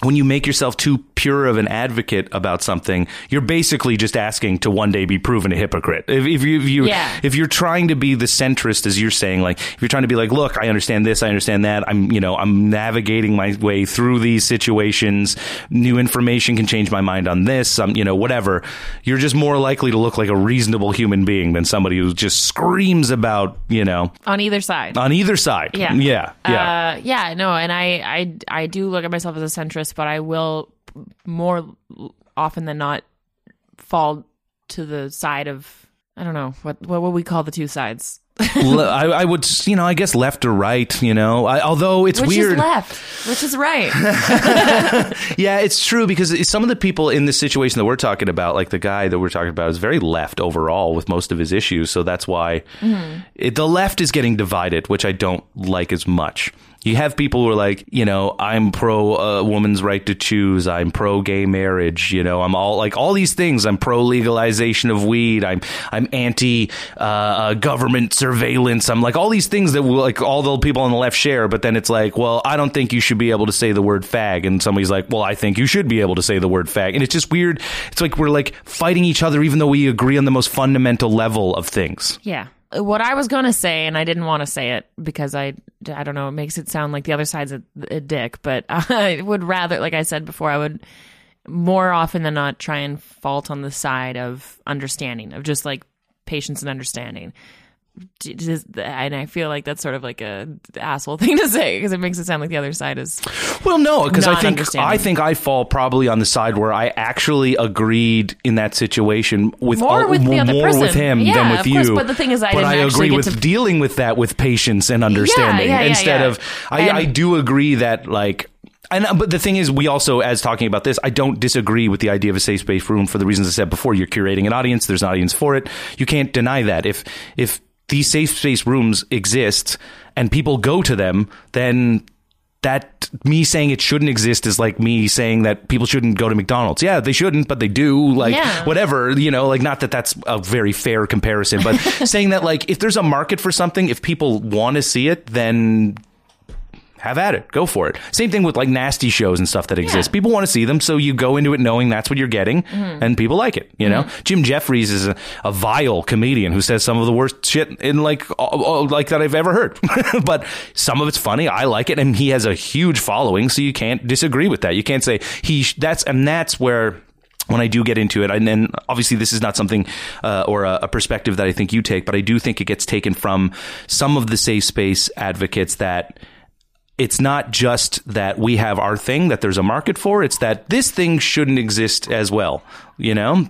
when you make yourself too pure of an advocate about something, you're basically just asking to one day be proven a hypocrite. If, if you, if you, Yeah. if you're trying to be the centrist, as you're saying, like if you're trying to be like, look, I understand this, I understand that. I'm, you know, I'm navigating my way through these situations. New information can change my mind on this. Um, you know, whatever. You're just more likely to look like a reasonable human being than somebody who just screams about, you know, On either side. on either side. Yeah. yeah, yeah. Uh, yeah, no, and I, I, I do look at myself as a centrist, but I will more often than not fall to the side of I don't know what what would we call the two sides, Le- I, I would, you know, I guess left or right, you know. I, although it's which weird. is left, which is right. Yeah, it's true because some of the people in this situation that we're talking about, like the guy that we're talking about, is very left overall with most of his issues. So that's why mm-hmm. it, the left is getting divided, which I don't like as much. You have people who are like, you know, I'm pro uh, woman's right to choose. I'm pro gay marriage. You know, I'm all like all these things. I'm pro legalization of weed. I'm I'm anti uh, uh, government surveillance. I'm like all these things that like all the people on the left share. But then it's like, well, I don't think you should be able to say the word fag. And somebody's like, well, I think you should be able to say the word fag. And it's just weird. It's like we're like fighting each other, even though we agree on the most fundamental level of things. yeah. What I was going to say, and I didn't want to say it because I, I don't know, it makes it sound like the other side's a, a dick, but I would rather, like I said before, I would more often than not try and fault on the side of understanding, of just like patience and understanding. And I feel like that's sort of like a asshole thing to say because it makes it sound like the other side is. Well, no, because I think. I think I fall probably on the side where I actually agreed in that situation with More all- with the other more person. with him Yeah, than with you. course, but the thing is I but I agree with to- dealing with that with patience and understanding yeah, yeah, instead of I, And- I do agree that like. And, uh, but the thing is, we also, as talking about this, I don't disagree with the idea of a safe space room for the reasons I said before. You're curating an audience. There's an audience for it. You can't deny that. If if these safe space rooms exist and people go to them, then that me saying it shouldn't exist is like me saying that people shouldn't go to McDonald's. Yeah, they shouldn't, but they do. Like Yeah. whatever, you know, like not that that's a very fair comparison, but saying that like if there's a market for something, if people want to see it, then have at it. Go for it. Same thing with like nasty shows and stuff that exist. Yeah. People want to see them, so you go into it knowing that's what you're getting, and people like it. You know, Jim Jefferies is a, a vile comedian who says some of the worst shit in like all- like that I've ever heard. but some of it's funny. I like it, and he has a huge following, so you can't disagree with that. You can't say he. sh- That's and that's where when I do get into it, and then obviously this is not something uh, or a, a, perspective that I think you take, but I do think it gets taken from some of the safe space advocates that it's not just that we have our thing that there's a market for; it's that this thing shouldn't exist as well. You know,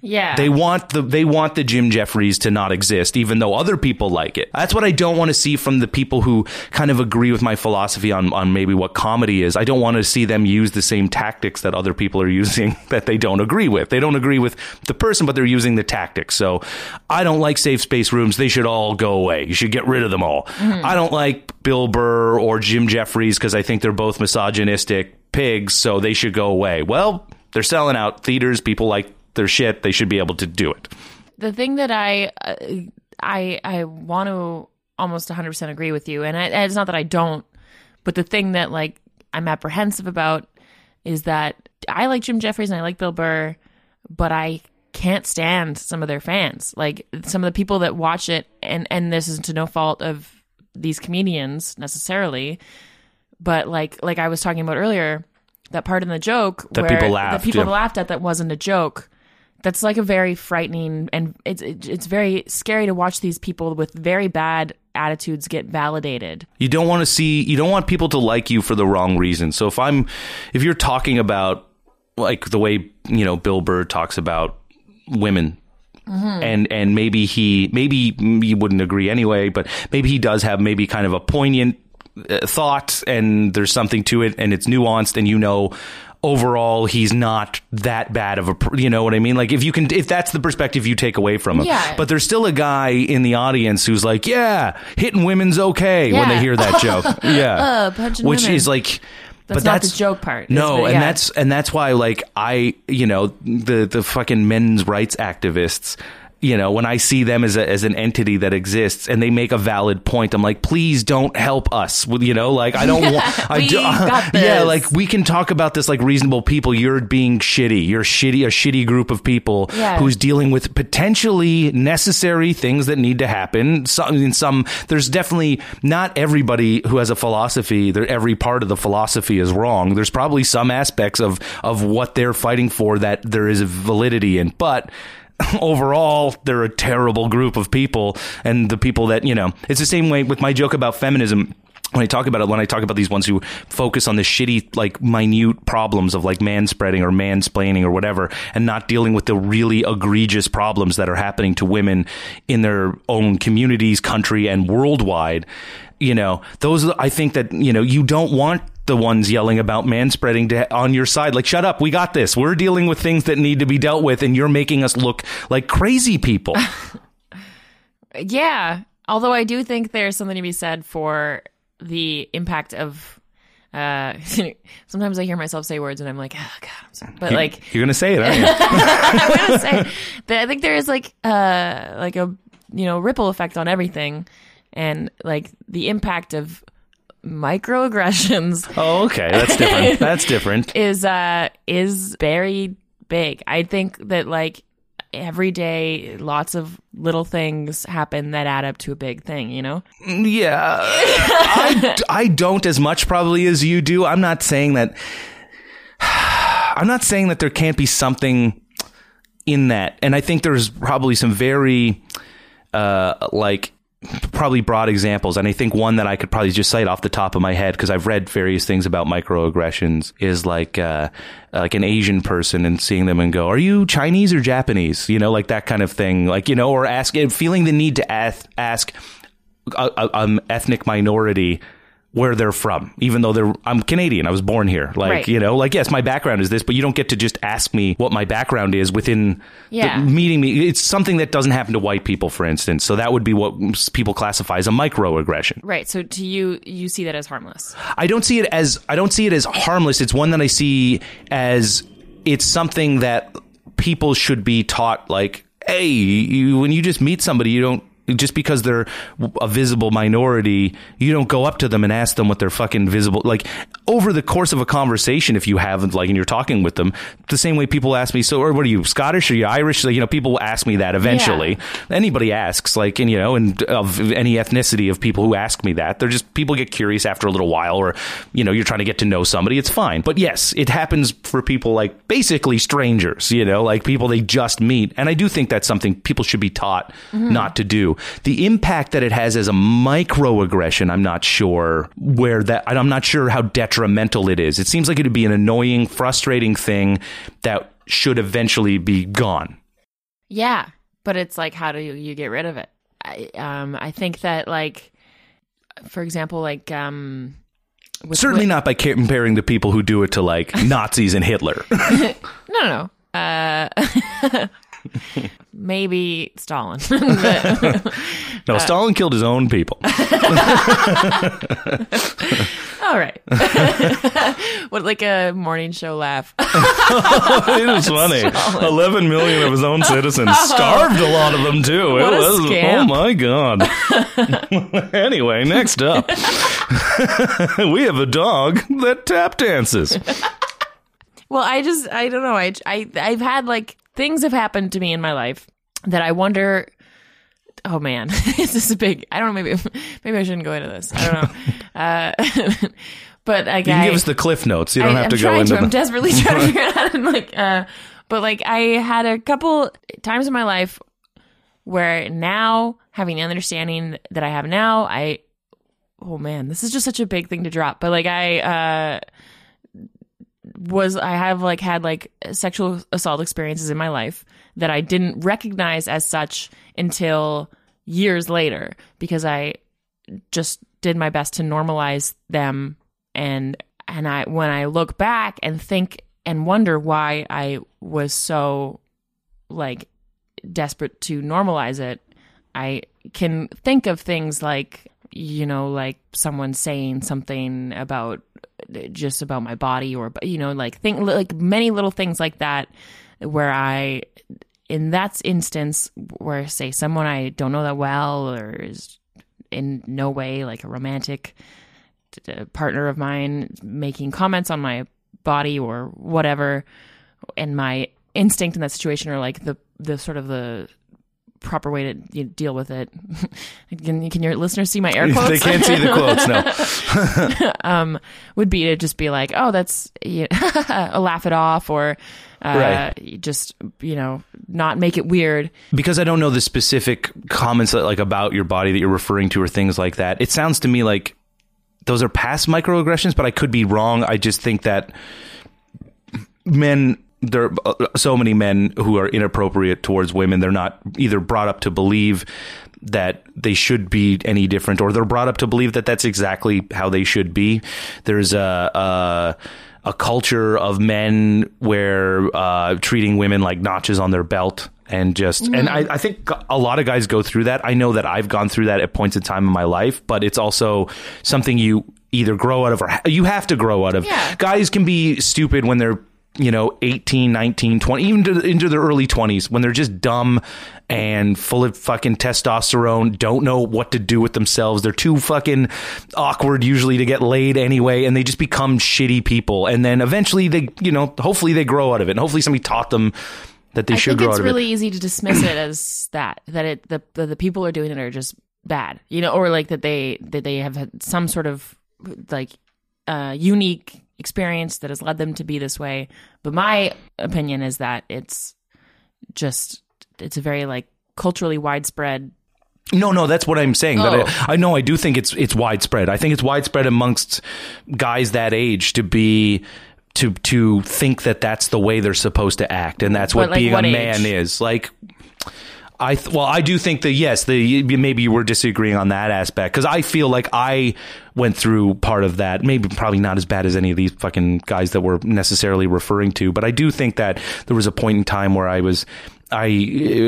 yeah. They want the they want the Jim Jefferies to not exist, even though other people like it. That's what I don't want to see from the people who kind of agree with my philosophy on, on maybe what comedy is. I don't want to see them use the same tactics that other people are using that they don't agree with. They don't agree with the person, but they're using the tactics. So I don't like safe space rooms. They should all go away. You should get rid of them all. Mm-hmm. I don't like Bill Burr or Jim Jefferies because I think they're both misogynistic pigs, so they should go away. Well, they're selling out theaters. People like their shit, they should be able to do it. The thing that I uh, I I want to almost 100% agree with you and I, it's not that I don't, but the thing that like I'm apprehensive about is that I like Jim Jefferies and I like Bill Burr, but I can't stand some of their fans. Like some of the people that watch it and and this is to no fault of these comedians necessarily, but like like I was talking about earlier, that part in the joke that people laughed, that people yeah. laughed at that wasn't a joke that's like a very frightening and it's it's very scary to watch these people with very bad attitudes get validated. You don't want to see you don't want people to like you for the wrong reason. So if I'm if you're talking about like the way, you know, Bill Burr talks about women Mm-hmm. and and maybe he maybe you wouldn't agree anyway, but maybe he does have maybe kind of a poignant uh, thought, and there's something to it, and it's nuanced, and you know overall he's not that bad of a you know what I mean like if you can if that's the perspective you take away from him yeah. but there's still a guy in the audience who's like yeah hitting women's okay yeah. when they hear that joke yeah uh, which women. is like that's but not that's the joke part. No, yeah. and that's and that's why like I, you know, the the fucking men's rights activists you know, when I see them as a, as an entity that exists and they make a valid point, I'm like, please don't help us. You know, like I don't want. I do, uh, yeah, like we can talk about this like reasonable people. You're being shitty. You're shitty. A shitty group of people yeah. who's dealing with potentially necessary things that need to happen. Some in some, there's definitely not everybody who has a philosophy. There, every part of the philosophy is wrong. There's probably some aspects of of what they're fighting for that there is a validity in, but overall they're a terrible group of people and the people that you know it's the same way with my joke about feminism. When I talk about it, when I talk about these ones who focus on the shitty, like minute problems of like man spreading or mansplaining or whatever, and not dealing with the really egregious problems that are happening to women in their own communities, country, and worldwide, you know, those, I think that, you know, you don't want the ones yelling about manspreading to, on your side. Like, shut up, we got this. We're dealing with things that need to be dealt with, and you're making us look like crazy people. yeah. Although I do think there's something to be said for the impact of uh, sometimes I hear myself say words and I'm like, oh god, I'm sorry. But like, you're gonna say it, aren't you? I'm gonna say that I think there is like uh like a you know ripple effect on everything, and like the impact of microaggressions. Oh, okay, that's different. that's different. Is uh is very big. I think that like every day lots of little things happen that add up to a big thing you know yeah I, I don't as much probably as you do i'm not saying that i'm not saying that there can't be something in that and i think there's probably some very uh like probably broad examples and i think one that i could probably just cite off the top of my head because i've read various things about microaggressions is like uh, like an asian person and seeing them and go are you chinese or japanese? You know like that kind of thing. Like you know or ask feeling the need to ask ask a, a, um ethnic minority where they're from, even though they're I'm Canadian. I was born here. Like, right. you know, like yes, my background is this, but you don't get to just ask me what my background is within yeah. meeting me. It's something that doesn't happen to white people, for instance. So that would be what people classify as a microaggression. Right. So to you, you see that as harmless. I don't see it as I don't see it as harmless. It's one that I see as it's something that people should be taught like, hey, you, when you just meet somebody, you don't just because they're a visible minority, you don't go up to them and ask them what they're fucking visible. Like over the course of a conversation, if you haven't, like, and you're talking with them, the same way people ask me, so, or what are you, Scottish? Are you Irish? Like, you know, people will ask me that eventually. Anybody asks, like, and, you know, and of any ethnicity of people who ask me that, they're just, people get curious after a little while, or, you know, you're trying to get to know somebody. It's fine. But yes, it happens for people like basically strangers, you know, like people they just meet. And I do think that's something people should be taught mm-hmm. not to do. The impact that it has as a microaggression, I'm not sure where that, I'm not sure how detrimental it is. It seems like it would be an annoying, frustrating thing that should eventually be gone. Yeah, but it's like, how do you, you get rid of it? I, um, I think that, like, for example, like, um, Certainly not by comparing the people who do it to like Nazis and Hitler. no, no, no. Uh, maybe Stalin. But- no, uh, Stalin killed his own people. all right. what, like a morning show laugh? it was funny. Eleven million of his own citizens starved a lot of them too. What it was oh my god. anyway, next up, we have a dog that tap dances. Well, I just I don't know. I I I've had like things have happened to me in my life that I wonder. Oh man, this is a big. I don't know. Maybe maybe I shouldn't go into this. I don't know. uh, but I, You can I, give us the cliff notes. You don't I, have I'm to go into. to. I'm desperately trying to figure it out. And like, uh, but like I had a couple times in my life where now having the understanding that I have now, I oh man, this is just such a big thing to drop. But like I uh was I have like had like sexual assault experiences in my life that I didn't recognize as such until years later because I just did my best to normalize them and and I when I look back and think and wonder why I was so like desperate to normalize it, I can think of things like you know like someone saying something about just about my body or you know like think like many little things like that where I in that instance where say someone I don't know that well or is in no way like a romantic t- partner of mine making comments on my body or whatever and my instinct in that situation or like the the sort of the proper way to you know, deal with it can, can your listeners see my air quotes they can't see the quotes. No, um, would be to just be like, oh, that's you know, laugh it off, or uh, just you know not make it weird. because I don't know the specific comments that, like about your body that you're referring to or things like that. It sounds to me like those are past microaggressions, but I could be wrong. I just think that men there are uh, so many men who are inappropriate towards women. They're not either brought up to believe that they should be any different, or they're brought up to believe that that's exactly how they should be. There's a. a a culture of men where uh, treating women like notches on their belt and just and I, I think a lot of guys go through that. I know that I've gone through that at points in time in my life, but it's also something you either grow out of or ha- you have to grow out of. Yeah. Guys can be stupid when they're you know 18 19 20 even to, into their early 20s when they're just dumb and full of fucking testosterone don't know what to do with themselves. They're too fucking awkward usually to get laid anyway and they just become shitty people. And then eventually they you know hopefully they grow out of it and hopefully somebody taught them that they I should grow it's out of really it easy to dismiss it as that that it the, the the people are doing it are just bad, you know, or like that they that they have had some sort of like uh, unique experience that has led them to be this way. But my opinion is that it's just it's a very like culturally widespread No, no, that's what I'm saying. Oh. But I, oh. I know I do think it's it's widespread. I think it's widespread amongst guys that age to be to to think that that's the way they're supposed to act, and that's what like, being what a age? man is. Like, I th- well, I do think that yes, the maybe you were disagreeing on that aspect because I feel like I went through part of that. Maybe probably not as bad as any of these fucking guys that we're necessarily referring to, but I do think that there was a point in time where I was. I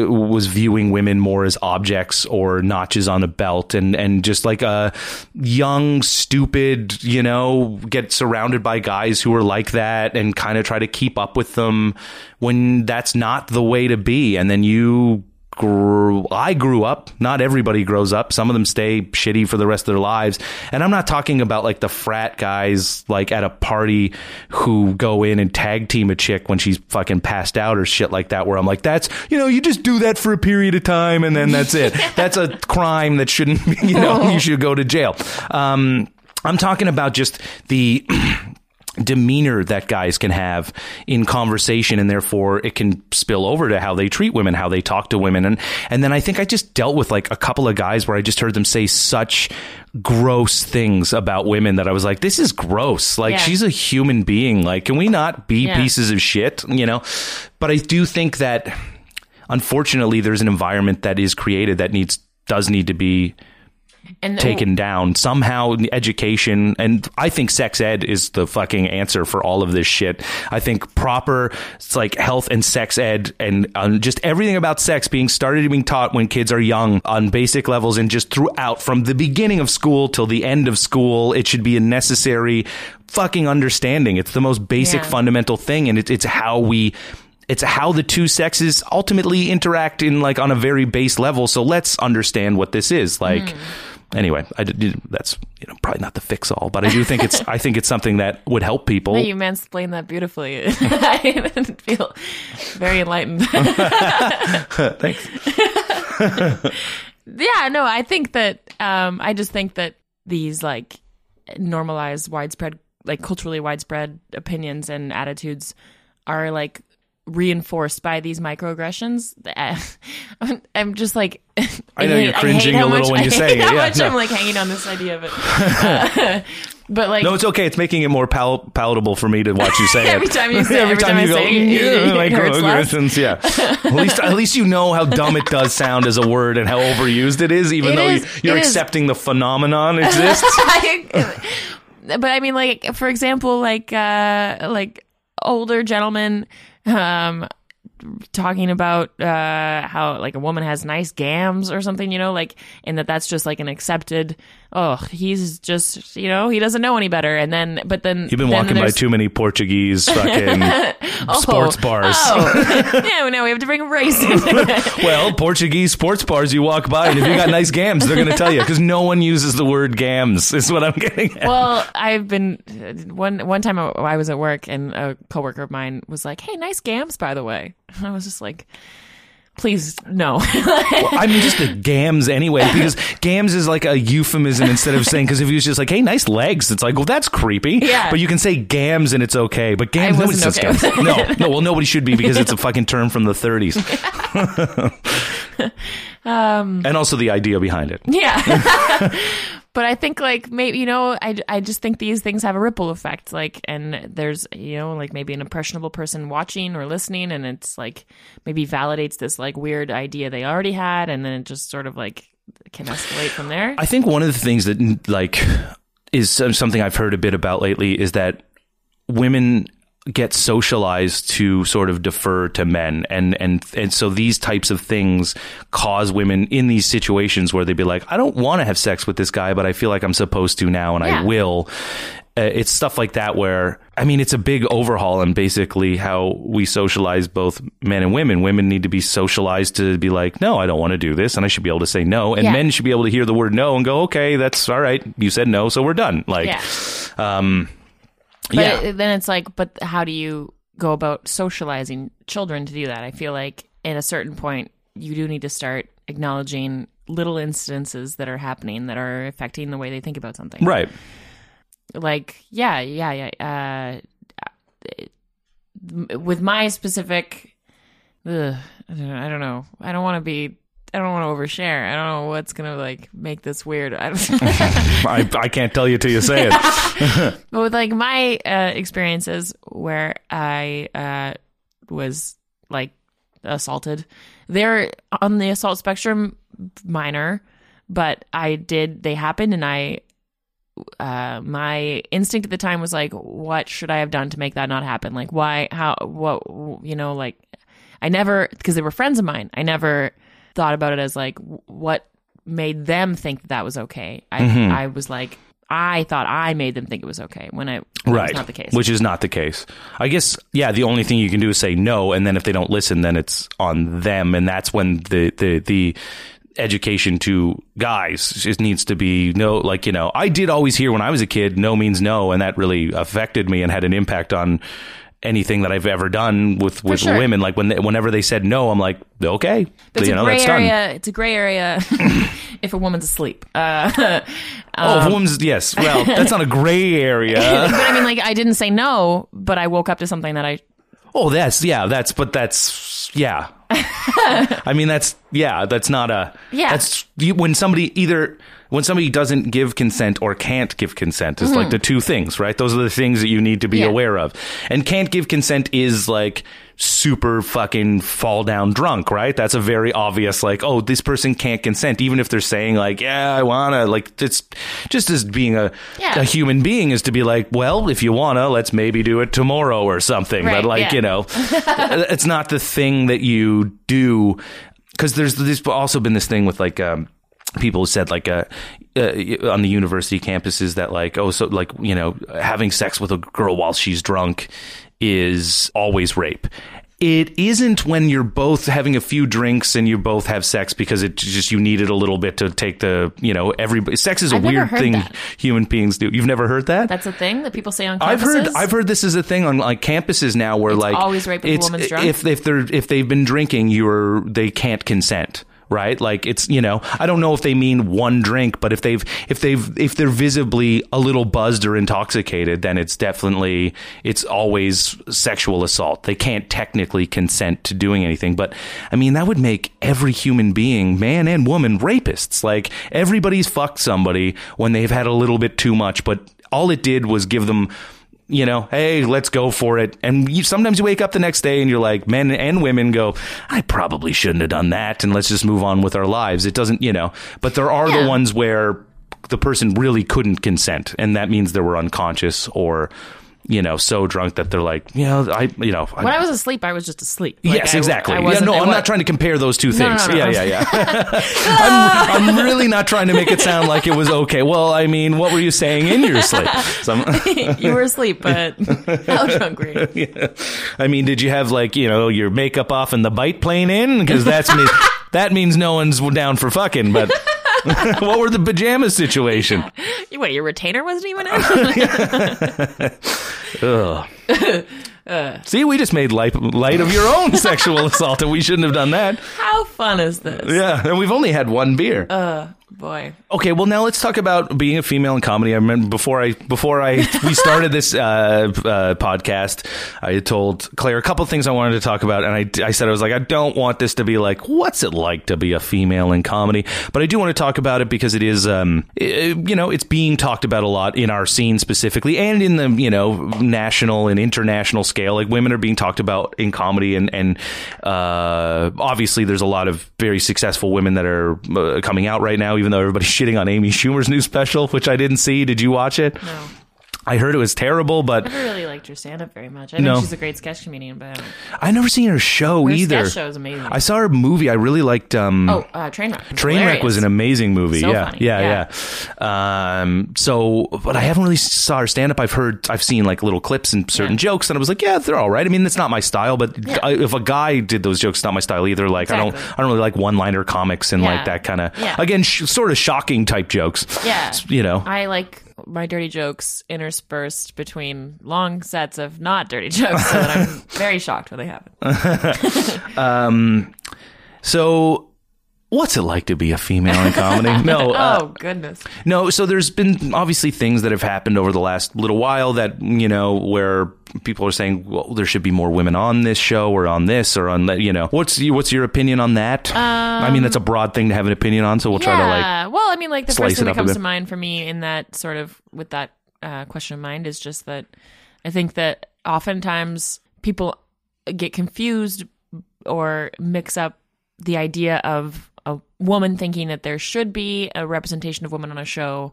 uh, was viewing women more as objects or notches on a belt and, and just like a young, stupid, you know, get surrounded by guys who are like that and kind of try to keep up with them when that's not the way to be. And then you grew I grew up. Not everybody grows up. Some of them stay shitty for the rest of their lives. And I'm not talking about like the frat guys like at a party who go in and tag team a chick when she's fucking passed out or shit like that where I'm like that's, you know, you just do that for a period of time and then that's it. that's a crime that shouldn't, you know, you should go to jail. Um I'm talking about just the demeanor that guys can have in conversation and therefore it can spill over to how they treat women how they talk to women. And and then I think I just dealt with like a couple of guys where I just heard them say such gross things about women that I was like this is gross. Like Yeah. she's a human being. Like can we not be Yeah. pieces of shit? You know? But I do think that unfortunately there's an environment that is created that needs does need to be and taken down somehow education and i think sex ed is the fucking answer for all of this shit i think proper it's like health and sex ed and um, just everything about sex being started being taught when kids are young on basic levels and just throughout from the beginning of school till the end of school it should be a necessary fucking understanding it's the most basic Yeah. fundamental thing and it, it's how we it's how the two sexes ultimately interact in like on a very base level. So let's understand what this is like. Hmm. Anyway, I did, that's you know probably not the fix all, but I do think it's I think it's something that would help people. you mansplained that beautifully. I feel very enlightened. Thanks. yeah, no, I think that um I just think that these like normalized widespread like culturally widespread opinions and attitudes are like reinforced by these microaggressions. I'm- just like I know you're hate- cringing a little much- when you say it, How yeah, much no. I'm like hanging on this idea of it, Uh, but like No, it's okay. It's making it more pal- palatable for me to watch you say it. Every it. time you say- every time I you go, say it, yeah, it microaggressions. Yeah. At least, at least you know how dumb it does sound as a word and how overused it is, even It though is- you, you're it is. accepting the phenomenon exists. but I mean, like for example, like uh, like older gentlemen um, talking about uh, how like a woman has nice gams or something, you know, like, and that that's just like an accepted. Oh, he's just you know he doesn't know any better, and then but then You've been then walking by too many Portuguese fucking oh. sports bars. Oh, yeah, well, now we have to bring race. in. Well, Portuguese sports bars you walk by, and if you got nice gams, they're going to tell you because no one uses the word gams. Is what I'm getting at. well, I've been one one time I was at work and a coworker of mine was like, "Hey, nice gams, by the way." And I was just like, "Please, no." I mean, just the gams anyway, because gams is like a euphemism instead of saying. Because if he was just like, "Hey, nice legs," it's like, well, that's creepy. Yeah. But you can say gams and it's okay. But gams, nobody says okay gams. No, no. Well, nobody should be because it's a fucking term from the 30s. Um, and also the idea behind it. Yeah. But I think like maybe you know I, I just think these things have a ripple effect like and there's you know like maybe an impressionable person watching or listening and it's like maybe validates this like weird idea they already had and then it just sort of like can escalate from there. I think one of the things that like is something I've heard a bit about lately is that women get socialized to sort of defer to men and and and so these types of things cause women in these situations where they'd be like I don't want to have sex with this guy but I feel like I'm supposed to now and Yeah. I will uh, it's stuff like that where I mean it's a big overhaul on basically how we socialize both men and women women need to be socialized to be like no I don't want to do this and I should be able to say no and Yeah. men should be able to hear the word no and go okay that's all right you said no so we're done like yeah. um But yeah it- then it's like but how do you go about socializing children to do that? I feel like at a certain point you do need to start acknowledging little incidences that are happening that are affecting the way they think about something. right like yeah yeah yeah uh, with my specific ugh, I don't I don't know i don't want to be i don't want to overshare. I don't know what's gonna like make this weird. I I, I can't tell you till you say it. But with like my uh, experiences where i uh, was like assaulted they're on the assault spectrum minor but i did they happened and i uh, my instinct at the time was like, what should I have done to make that not happen? Like, why, how, what, you know, like, I never, because they were friends of mine, I never thought about it as like, what made them think that, that was okay. I, mm-hmm. I was like, I thought I made them think it was okay when it when right was not the case. which is not the case i guess yeah the only thing you can do is say no and then if they don't listen then it's on them and that's when the the the education to guys just needs to be no like you know i did always hear when i was a kid no means no and that really affected me and had an impact on anything that i've ever done with with sure. women like when they, whenever they said no i'm like okay But it's you a know gray that's done area. It's a gray area if a woman's asleep. Uh, oh if a Um, woman's yes well that's not a gray area but I mean, like, I didn't say no, but I woke up to something that I. Oh, that's yeah, that's but that's yeah. I mean, that's yeah, that's not a Yeah. That's when somebody either when somebody doesn't give consent or can't give consent is like the two things, right? Those are the things that you need to be Mm-hmm. Yeah. aware of. And can't give consent is like super fucking fall down drunk, right? That's a very obvious like, oh, this person can't consent, even if they're saying like, yeah, I wanna. Like, it's just as being a Yeah. a human being is to be like, well, if you wanna, let's maybe do it tomorrow or something. Right, but like, yeah. you know, it's not the thing that you do because there's there's also been this thing with like um people said like uh, uh on the university campuses that like oh so like you know having sex with a girl while she's drunk is always rape it isn't when you're both having a few drinks and you both have sex because it just you needed a little bit to take the you know everybody sex is a I've weird thing that. human beings do you've never heard that That's a thing that people say on campuses. I've heard I've heard this is a thing on like campuses now where like always rape if a woman's drunk? if if they're if they've been drinking you're they can't consent right? Like it's you know I don't know if they mean one drink but if they've if they've if they're visibly a little buzzed or intoxicated then it's definitely it's always sexual assault. They can't technically consent to doing anything but I mean that would make every human being man and woman rapists. Like everybody's fucked somebody when they've had a little bit too much but all it did was give them you know, hey, let's go for it. And you, sometimes you wake up the next day and you're like, men and women go, I probably shouldn't have done that. And let's just move on with our lives. It doesn't, you know, but there are Yeah. the ones where the person really couldn't consent. And that means they were unconscious or, you know, so drunk that they're like, you know, I, you know, When I was asleep, I was just asleep. Like, yes, I- exactly. I yeah, no, I I'm not trying to compare those two no, things. no, yeah, no. yeah, yeah. I'm, I'm really not trying to make it sound like it was okay. Well, I mean, what were you saying in your sleep? Some, you were asleep, but how drunk were you? I mean, did you have like you know your makeup off and the bite plane in? Because that's me- that means no one's down for fucking. But what were the pajama situation? Wait, your retainer wasn't even in? Ugh. See, we just made light, light of your own sexual assault, and we shouldn't have done that. How fun is this? Yeah, and we've only had one beer. Uh, Boy. Okay, well now let's talk about being a female in comedy. I remember before I before I we started this uh, uh, podcast, I told Clare a couple things I wanted to talk about, and I, I said I was like I don't want this to be like what's it like to be a female in comedy, but I do want to talk about it because it is um i- you know it's being talked about a lot in our scene specifically and in the you know national and international scale. Like women are being talked about in comedy, and and uh, obviously there's a lot of very successful women that are uh, coming out right now, even though everybody's shitting on Amy Schumer's new special, which I didn't see. Did you watch it? No. I heard it was terrible, but I never really liked her stand up very much. I No. she's a great sketch comedian, but I never seen her show her either. sketch show is amazing. I saw her movie. I really liked. Um, oh, uh, Trainwreck. Trainwreck hilarious. was an amazing movie. So yeah, funny. yeah, yeah, Um, so, but I haven't really saw her stand up. I've heard, I've seen like little clips and certain Yeah. jokes, and I was like, yeah, they're all right. I mean, it's not my style, but I, if a guy did those jokes, it's not my style either. Like, I don't, I don't really like one liner comics and Yeah. like that kind of, Yeah. again, sh- sort of shocking type jokes. Yeah. you know. I like my dirty jokes interspersed between long sets of not dirty jokes, so that I'm very shocked when they happen. Um, so. What's it like to be a female in comedy? No, uh, oh goodness. No, so there's been obviously things that have happened over the last little while that, you know, where people are saying, well, there should be more women on this show or on this or on that, you know. What's your, what's your opinion on that? I mean, that's a broad thing to have an opinion on, so we'll try to like, well, I mean, like the first thing that comes to mind for me in that sort of with that uh, question in mind is just that I think that oftentimes people get confused or mix up the idea of woman thinking that there should be a representation of women on a show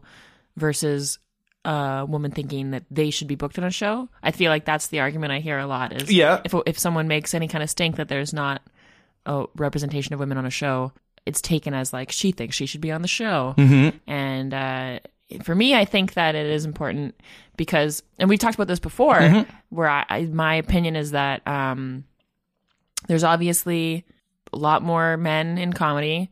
versus a woman thinking that they should be booked on a show. I feel like that's the argument I hear a lot is Yeah. if if someone makes any kind of stink that there's not a representation of women on a show, it's taken as like she thinks she should be on the show. Mm-hmm. And uh, for me, I think that it is important because, and we talked about this before, Mm-hmm. where I, I, my opinion is that um, there's obviously a lot more men in comedy.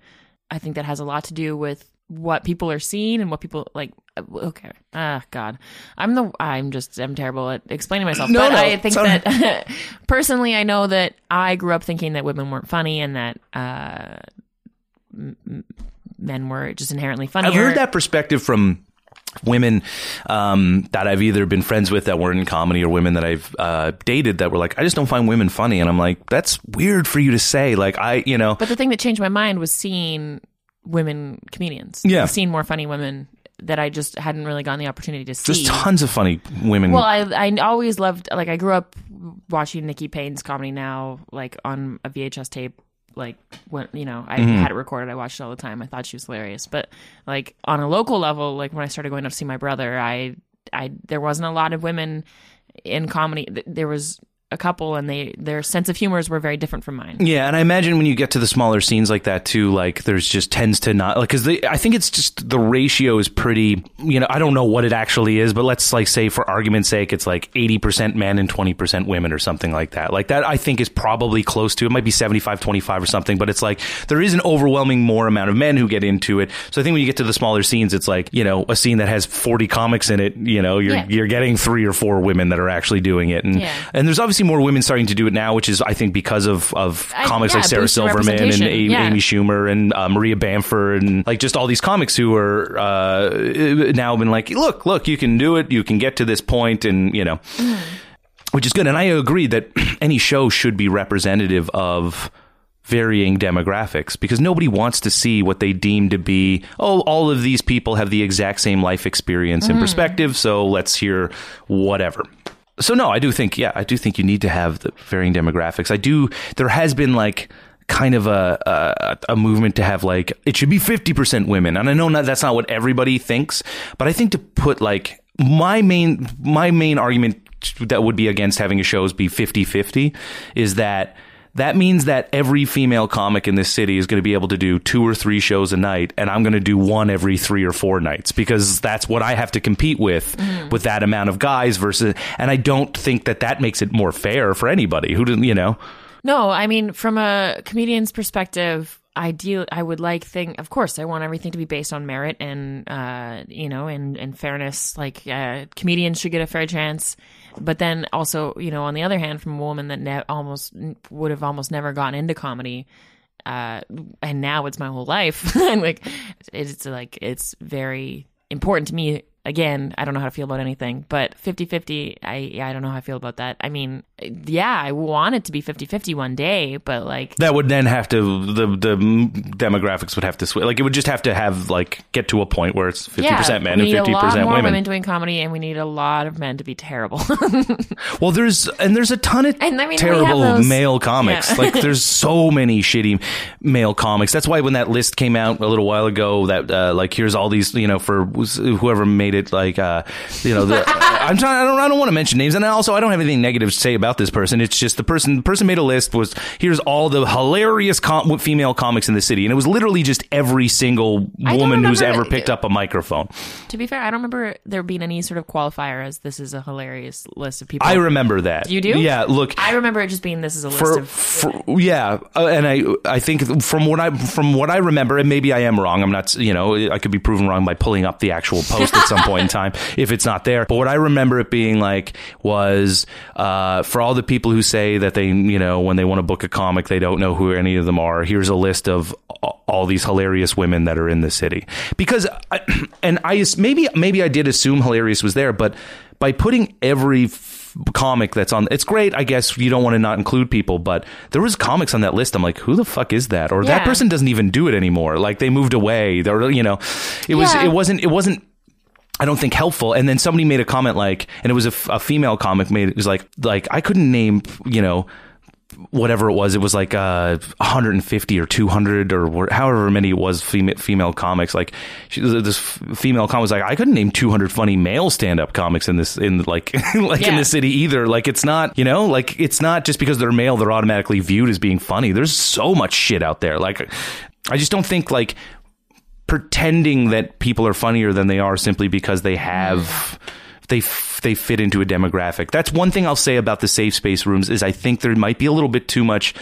I think that has a lot to do with what people are seeing and what people like. Okay, ah, God, I'm the I'm just I'm terrible at explaining myself. No, but no, I think right. that personally, I know that I grew up thinking that women weren't funny and that uh, m- m- men were just inherently funny I've heard that perspective from women um, that I've either been friends with that weren't in comedy or women that I've uh, dated that were like, I just don't find women funny. And I'm like, that's weird for you to say. Like, I, you know, But the thing that changed my mind was seeing women comedians. Yeah. seeing more funny women that I just hadn't really gotten the opportunity to see. there's tons of funny women. Well, I I always loved like I grew up watching Nikki Payne's comedy now like on a VHS tape like when you know I Mm-hmm. had it recorded I watched it all the time I thought she was hilarious but like on a local level like when I started going up to see my brother I I there wasn't a lot of women in comedy there was a couple and they their sense of humors were very different from mine Yeah, and I imagine when you get to the smaller scenes like that too, like there's just tends to not like because I think it's just the ratio is pretty. You know, I don't know what it actually is, but let's like say for argument's sake, it's like eighty percent men and twenty percent women or something like that. Like that, I think is probably close to. It might be 75-25 or something, but it's like there is an overwhelming more amount of men who get into it. So I think when you get to the smaller scenes, it's like you know a scene that has forty comics in it. You know, you're Yeah. you're getting three or four women that are actually doing it, and Yeah. and there's obviously more women starting to do it now, which is I think because of of I- comics yeah, like Sarah Silverman and. Amy, Yeah. Amy Schumer and uh, Maria Bamford and like just all these comics who are uh, now been like, look, look, you can do it, you can get to this point, and you know, which is good. And I agree that any show should be representative of varying demographics because nobody wants to see what they deem to be oh all of these people have the exact same life experience and perspective so let's hear whatever so no i do think yeah i do think you need to have the varying demographics. I do there has been like kind of a a, a movement to have like it should be 50% women. And i know not, that's not what everybody thinks but i think to put like my main my main argument that would be against having a shows be 50-50 is that that means that every female comic in this city is going to be able to do two or three shows a night and i'm going to do one every three or four nights because that's what i have to compete with with that amount of guys versus and i don't think that that makes it more fair for anybody who didn't you know No, I mean, from a comedian's perspective, ideal. I would like thing. Of course, I want everything to be based on merit and uh, you know, and and fairness. Like uh, comedians should get a fair chance, but then also, you know, on the other hand, from a woman that ne- almost would have almost never gotten into comedy. Uh, and now it's my whole life. and like, it's like, it's very important to me. Again, I don't know how to feel about anything, but 50 50, I, yeah, I don't know how I feel about that. I mean, yeah, I want it to be 50 50 one day, but like, that would then have to the the demographics would have to switch like it would just have to have like get to a point where it's 50% yeah, men we and need a lot 50% more women. women doing comedy, and we need a lot of men to be terrible. Well, there's and there's a ton of And, I mean, terrible those- male comics. Yeah. like there's so many shitty male comics. That's why when that list came out a little while ago, that uh, like here's all these you know for whoever made it like uh, you know the, I'm trying I don't I don't want to mention names and also I don't have anything negative to say about this person. It's just the person the person made a list was here's all the hilarious com- female comics in the city and it was literally just every single woman who's ever picked up a microphone. to be fair, I don't remember there being any sort of qualifier as this is a hilarious list of people. I remember that. You do? Yeah. Look, I remember it just being this is a list for, of for yeah, uh, and I I think from what I from what I remember, and maybe I am wrong. I'm not, you know, I could be proven wrong by pulling up the actual post at some point in time if it's not there. But what I remember it being like was uh, for all the people who say that they, you know, when they want to book a comic, they don't know who any of them are. Here's a list of all these hilarious women that are in the city. Because, I, and I maybe maybe I did assume hilarious was there, but by putting every comic that's on it's great i guess you don't want to not include people but there was comics on that list i'm like who the fuck is that? Or that person doesn't even do it anymore. Like they moved away. They're you know it was it wasn't it wasn't I don't think helpful. And then somebody made a comment like, and it was a, f- a female comic made it was like, like I couldn't name, you know, whatever it was. It was like uh, 150 or 200 or however many it was female female comics. Like she, this f- female comic was like, I couldn't name 200 funny male stand up comics in this in like like in Yeah. the city either. Like it's not, you know, like it's not just because they're male they're automatically viewed as being funny. There's so much shit out there. Like I just don't think like pretending that people are funnier than they are simply because they have they f- they fit into a demographic. That's one thing I'll say about the safe space rooms is I think there might be a little bit too much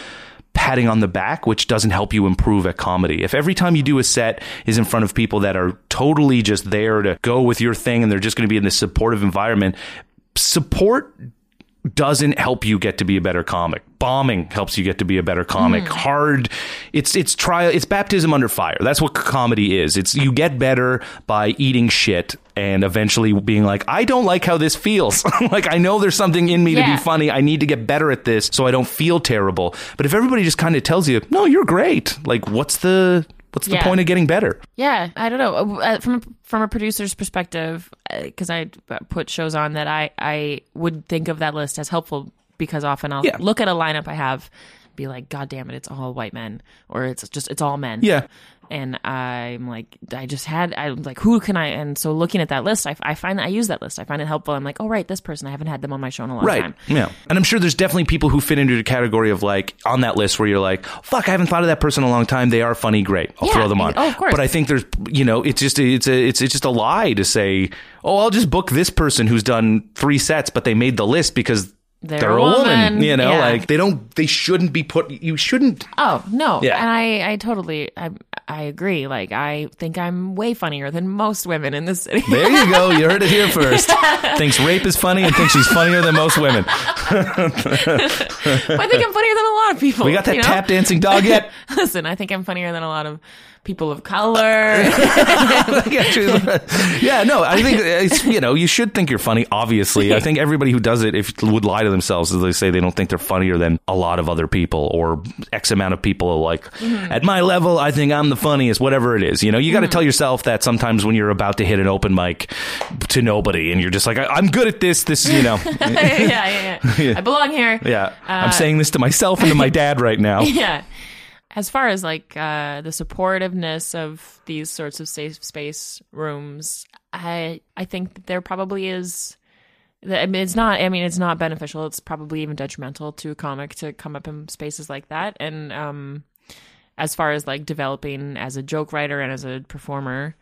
patting on the back, which doesn't help you improve at comedy. If every time you do a set is in front of people that are totally just there to go with your thing and they're just going to be in this supportive environment, support doesn't help you get to be a better comic. Bombing helps you get to be a better comic. Hard, it's it's trial, it's baptism under fire. That's what comedy is. It's you get better by eating shit and eventually being like, I don't like how this feels. like I know there's something in me to be funny. I need to get better at this so I don't feel terrible. But if everybody just kind of tells you, no, you're great. Like what's the what's the Yeah. point of getting better? Yeah, I don't know. Uh, From a, from a producer's perspective, uh, because I put shows on that I I would think of that list as helpful because often I'll Yeah. look at a lineup I have, be like, God damn it, it's all white men, or it's just it's all men. Yeah. and I'm like, I just had, I'm like, who can I? And so looking at that list, I, I find that I use that list. I find it helpful. I'm like, oh right, this person, I haven't had them on my show in a long Right. time. Yeah. And I'm sure there's definitely people who fit into the category of like on that list where you're like, fuck, I haven't thought of that person in a long time. They are funny. Great. I'll Yeah. throw them on. Oh, of course. But I think there's, you know, it's just, it's a, it's, it's just a lie to say, oh, I'll just book this person who's done three sets, but they made the list because They're they're, a woman. woman. You know, Yeah. like they don't, they shouldn't be put, you shouldn't. Oh no, Yeah. and I, I totally, I, I agree. Like I think I'm way funnier than most women in this city. There you go. You heard it here first. thinks rape is funny and thinks she's funnier than most women. I think I'm funnier than a lot of people. We got that you know? tap dancing dog yet? Listen, I think I'm funnier than a lot of people of color. yeah, no, I think it's, you know you should think you're funny. Obviously, I think everybody who does it if would lie to themselves as they say they don't think they're funnier than a lot of other people or X amount of people. Are like mm-hmm. at my level, I think I'm the funniest. Whatever it is, you know, you got to mm-hmm. tell yourself that sometimes when you're about to hit an open mic to nobody and you're just like, I, I'm good at this. This, you know, yeah, yeah, yeah, I belong here. yeah. I'm uh, saying this to myself and to my dad right now. yeah. As far as like uh, the supportiveness of these sorts of safe space rooms, I I think there probably is. I mean, it's not. I mean, it's not beneficial. It's probably even detrimental to a comic to come up in spaces like that. And um, as far as like developing as a joke writer and as a performer,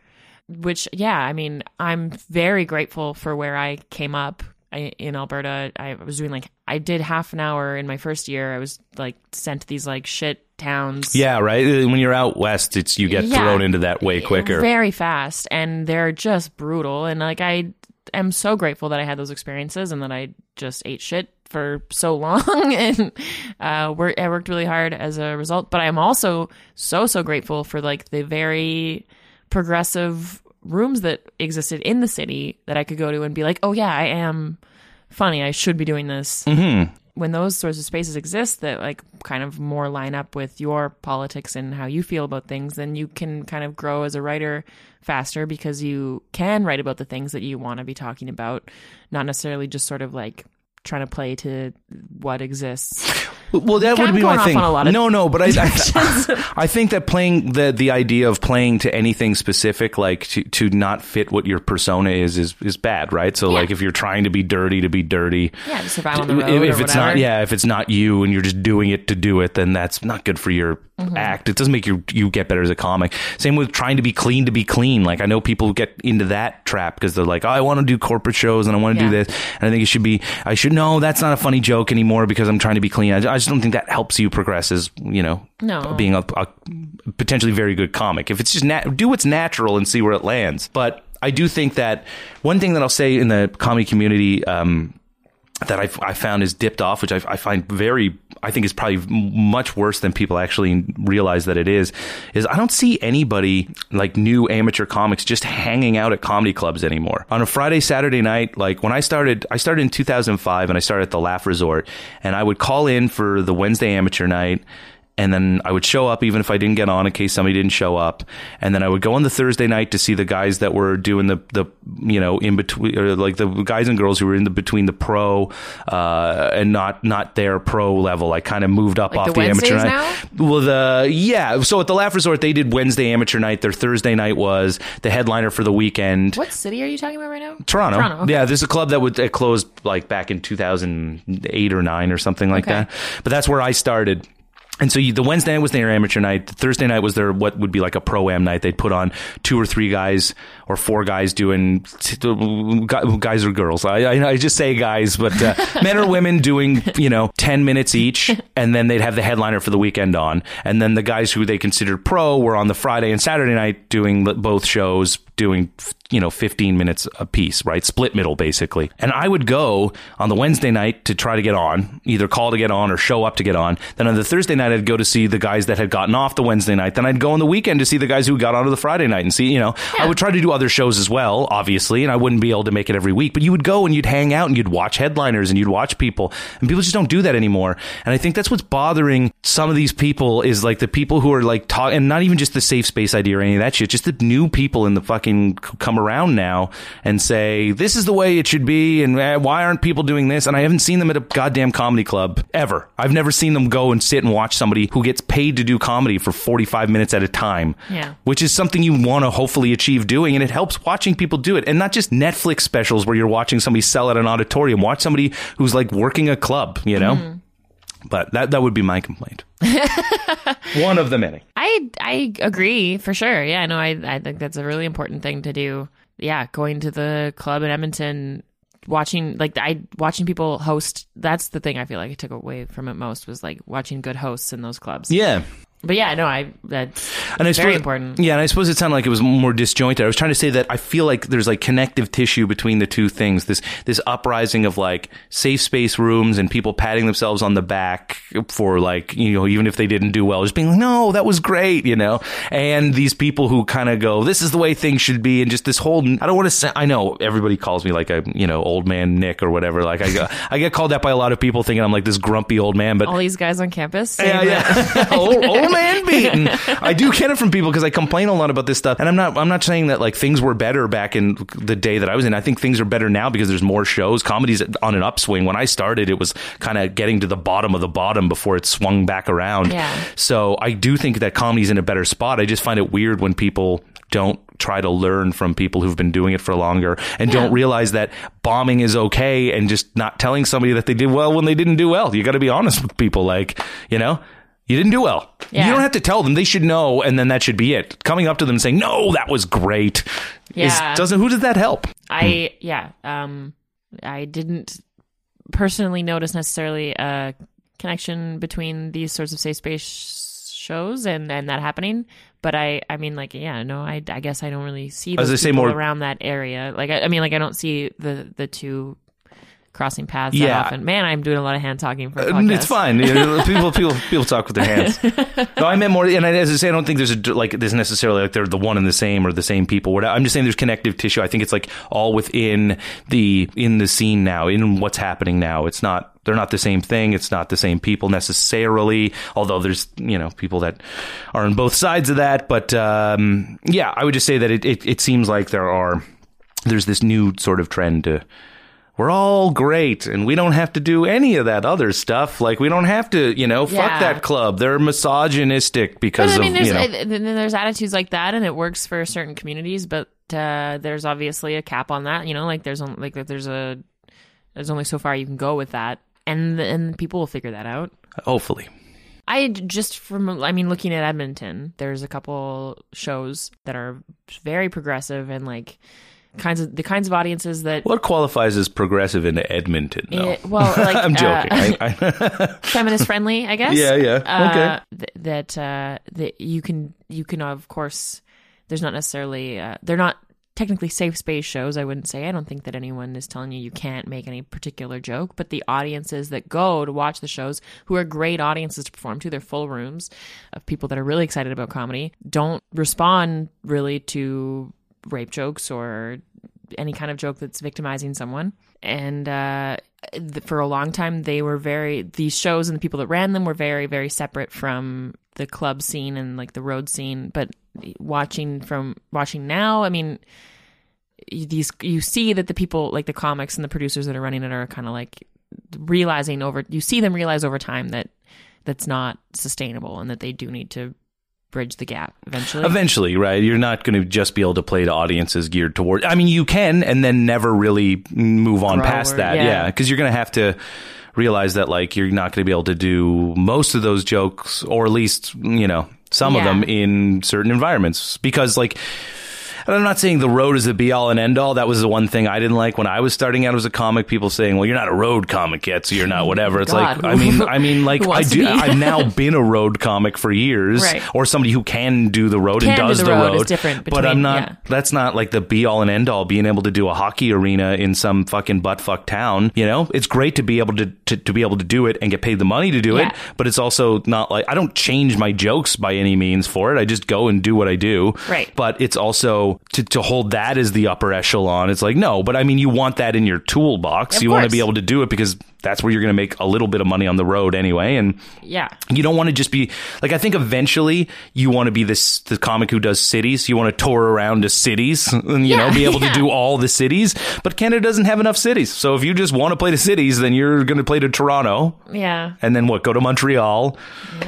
which yeah, I mean, I'm very grateful for where I came up I, in Alberta. I was doing like I did half an hour in my first year. I was like sent to these like shit towns. Yeah, right. When you're out west, it's you get Yeah. thrown into that way quicker. very fast, and they're just brutal. And like I am so grateful that I had those experiences and that I just ate shit for so long and uh, work, I worked really hard as a result. But I'm also so so grateful for like the very progressive rooms that existed in the city that I could go to and be like, oh yeah, I am funny. I should be doing this. Mm-hmm. When those sorts of spaces exist that like kind of more line up with your politics and how you feel about things, then you can kind of grow as a writer faster because you can write about the things that you want to be talking about, not necessarily just sort of like trying to play to what exists. Well, that would be my thing. on a lot of no, no, but I, I, I think that playing the the idea of playing to anything specific, like to, to not fit what your persona is, is is bad, right? So, Yeah. like, if you're trying to be dirty to be dirty, Yeah, to survive on the road if, if it's not, yeah, if it's not you and you're just doing it to do it, then that's not good for your Mm-hmm. act. It doesn't make you you get better as a comic. Same with trying to be clean to be clean. Like I know people get into that trap because they're like, oh, I want to do corporate shows and I want to do this, and I think it should be. I should know that's not a funny joke anymore because I'm trying to be clean. I, I just don't think that helps you progress as you know, No. being a, a potentially very good comic. If it's just nat- do what's natural and see where it lands. But I do think that one thing that I'll say in the comedy community. Um, that I've, I found is dipped off, which I, I find very, I think is probably much worse than people actually realize that it is, is I don't see anybody like new amateur comics just hanging out at comedy clubs anymore. On a Friday, Saturday night, like when I started, I started in 2005 and I started at the Laugh Resort and I would call in for the Wednesday amateur night and then I would show up even if I didn't get on in case somebody didn't show up. And then I would go on the Thursday night to see the guys that were doing the, the you know, in between, or like the guys and girls who were in the between the pro uh, and not not their pro level. I kind of moved up Like off the the, amateur night. Well, the yeah. So at the Laugh Resort, they did Wednesday amateur night. Their Thursday night was the headliner for the weekend. What city are you talking about right now? Toronto. Toronto, okay. Yeah, there's a club that would it closed like back in 2008 or 9 or something like Okay. that. But that's where I started. And so you, the Wednesday night was their amateur night. The Thursday night was their what would be like a pro am night. They'd put on two or three guys or four guys doing guys or girls. I, I, I just say guys, but uh, men or women doing you know ten minutes each, and then they'd have the headliner for the weekend on, and then the guys who they considered pro were on the Friday and Saturday night doing both shows doing you know 15 minutes a piece right? Split middle basically. And i would go on the wednesday night to try to get on either call to get on or show up to get on. Then on the thursday night i'd go to see the guys that had gotten off the wednesday night. Then i'd go on the weekend to see the guys who got onto the friday night and see you know yeah. i would try to do other shows as well obviously and i wouldn't be able to make it every week but you would go and you'd hang out and you'd watch headliners and you'd watch people and people just don't do that anymore and i think that's what's bothering some of these people is like the people who are like talking and not even just the safe space idea or any of that shit just the new people in the fucking come around now and say this is the way it should be, and eh, why aren't people doing this? And I haven't seen them at a goddamn comedy club ever. I've never seen them go and sit and watch somebody who gets paid to do comedy for 45 minutes at a time. Yeah. Which is something you want to hopefully achieve doing, and it helps watching people do it, and not just Netflix specials where you're watching somebody sell at an auditorium. Watch somebody who's like working a club, you know. Mm-hmm. But that that would be my complaint. One of the many. I I agree for sure. Yeah, no, I I think that's a really important thing to do. Yeah, going to the club in Edmonton, watching like I watching people host. That's the thing I feel like I took away from it most was like watching good hosts in those clubs. Yeah, but yeah, no, I that's and I very important. Yeah, and I suppose it sounded like it was more disjointed. I was trying to say that I feel like there's like connective tissue between the two things. This this uprising of like safe space rooms and people patting themselves on the back for like you know even if they didn't do well, just being like, no, that was great, you know. And these people who kind of go, this is the way things should be, and just this whole. I don't want to say. I know everybody calls me like a you know old man Nick or whatever. Like I I get called that by a lot of people thinking I'm like this grumpy old man. But all these guys on campus, yeah, yeah, old, old man Beaton. I do get it from people because I complain a lot about this stuff, and I'm not. I'm not saying that like things were better back in the day that I was in. I think things are better now because there's more shows. Comedy's on an upswing. When I started, it was kind of getting to the bottom of the bottom before it swung back around. Yeah. So I do think that comedy's in a better spot. I just find it weird when people don't try to learn from people who've been doing it for longer and yeah. don't realize that bombing is okay and just not telling somebody that they did well when they didn't do well. You got to be honest with people. Like, you know, you didn't do well. Yeah. You don't have to tell them; they should know, and then that should be it. Coming up to them saying, "No, that was great," yeah. Is, doesn't. Who does that help? I yeah. Um, I didn't personally notice necessarily a connection between these sorts of safe space shows and and that happening. But I I mean like yeah no I I guess I don't really see those As I say more around that area. Like I, I mean like I don't see the the two crossing paths yeah. that often. Man, I'm doing a lot of hand talking for uh, It's fine. people people people talk with their hands. no, I meant more. And as I say, I don't think there's a like there's necessarily like they're the one and the same or the same people. I'm just saying there's connective tissue. I think it's like all within the in the scene now, in what's happening now. It's not they're not the same thing. It's not the same people necessarily, although there's, you know, people that are on both sides of that. But, um, yeah, I would just say that it, it, it seems like there are, there's this new sort of trend to, we're all great and we don't have to do any of that other stuff. Like we don't have to, you know, yeah. fuck that club. They're misogynistic because but, I mean, of, you know. there's attitudes like that and it works for certain communities, but uh, there's obviously a cap on that, you know, like there's only, like there's a there's only so far you can go with that. And and people will figure that out. Hopefully. I just from I mean looking at Edmonton, there's a couple shows that are very progressive and like kinds of the kinds of audiences that what qualifies as progressive in Edmonton though? It, well like i'm joking. Uh, I, I feminist friendly i guess? Yeah yeah. Uh, okay. th- that uh that you can you can of course there's not necessarily uh, they're not technically safe space shows i wouldn't say. I don't think that anyone is telling you you can't make any particular joke but the audiences that go to watch the shows who are great audiences to perform to they're full rooms of people that are really excited about comedy don't respond really to rape jokes or any kind of joke that's victimizing someone. And uh, for a long time, they were very, these shows and the people that ran them were very, very separate from the club scene and like the road scene. But watching from, watching now, I mean, these, you see that the people, like the comics and the producers that are running it are kind of like realizing over, you see them realize over time that that's not sustainable and that they do need to bridge the gap eventually. Eventually, right? You're not going to just be able to play to audiences geared toward. I mean, you can, and then never really move on Grow past that. Yeah, because yeah, you're going to have to realize that like you're not going to be able to do most of those jokes, or at least you know some of them in certain environments because like. And I'm not saying the road is the be all and end all. That was the one thing I didn't like when I was starting out as a comic. People saying, "Well, you're not a road comic yet, so you're not whatever." It's like, I mean, I mean, like I do. I've now been a road comic for years, Right. or somebody who can do the road and Can do does the the road road. different but I'm not. yeah. That's not like the be all and end all. Being able to do a hockey arena in some fucking butt fuck town, you know, it's great to be able to, to to be able to do it and get paid the money to do Yeah. it. But it's also not like I don't change my jokes by any means for it. I just go and do what I do. Right. But it's also to to hold that as the upper echelon. It's like no, but I mean, you want that in your toolbox. Of you want to be able to do it because that's where you're going to make a little bit of money on the road anyway. And Yeah. you don't want to just be like I think eventually you want to be this the comic who does cities. You want to tour around to cities and you Yeah, know be able yeah. to do all the cities. But Canada doesn't have enough cities. So if you just want to play to cities, then you're going to play to Toronto Yeah. and then what? Go to Montreal.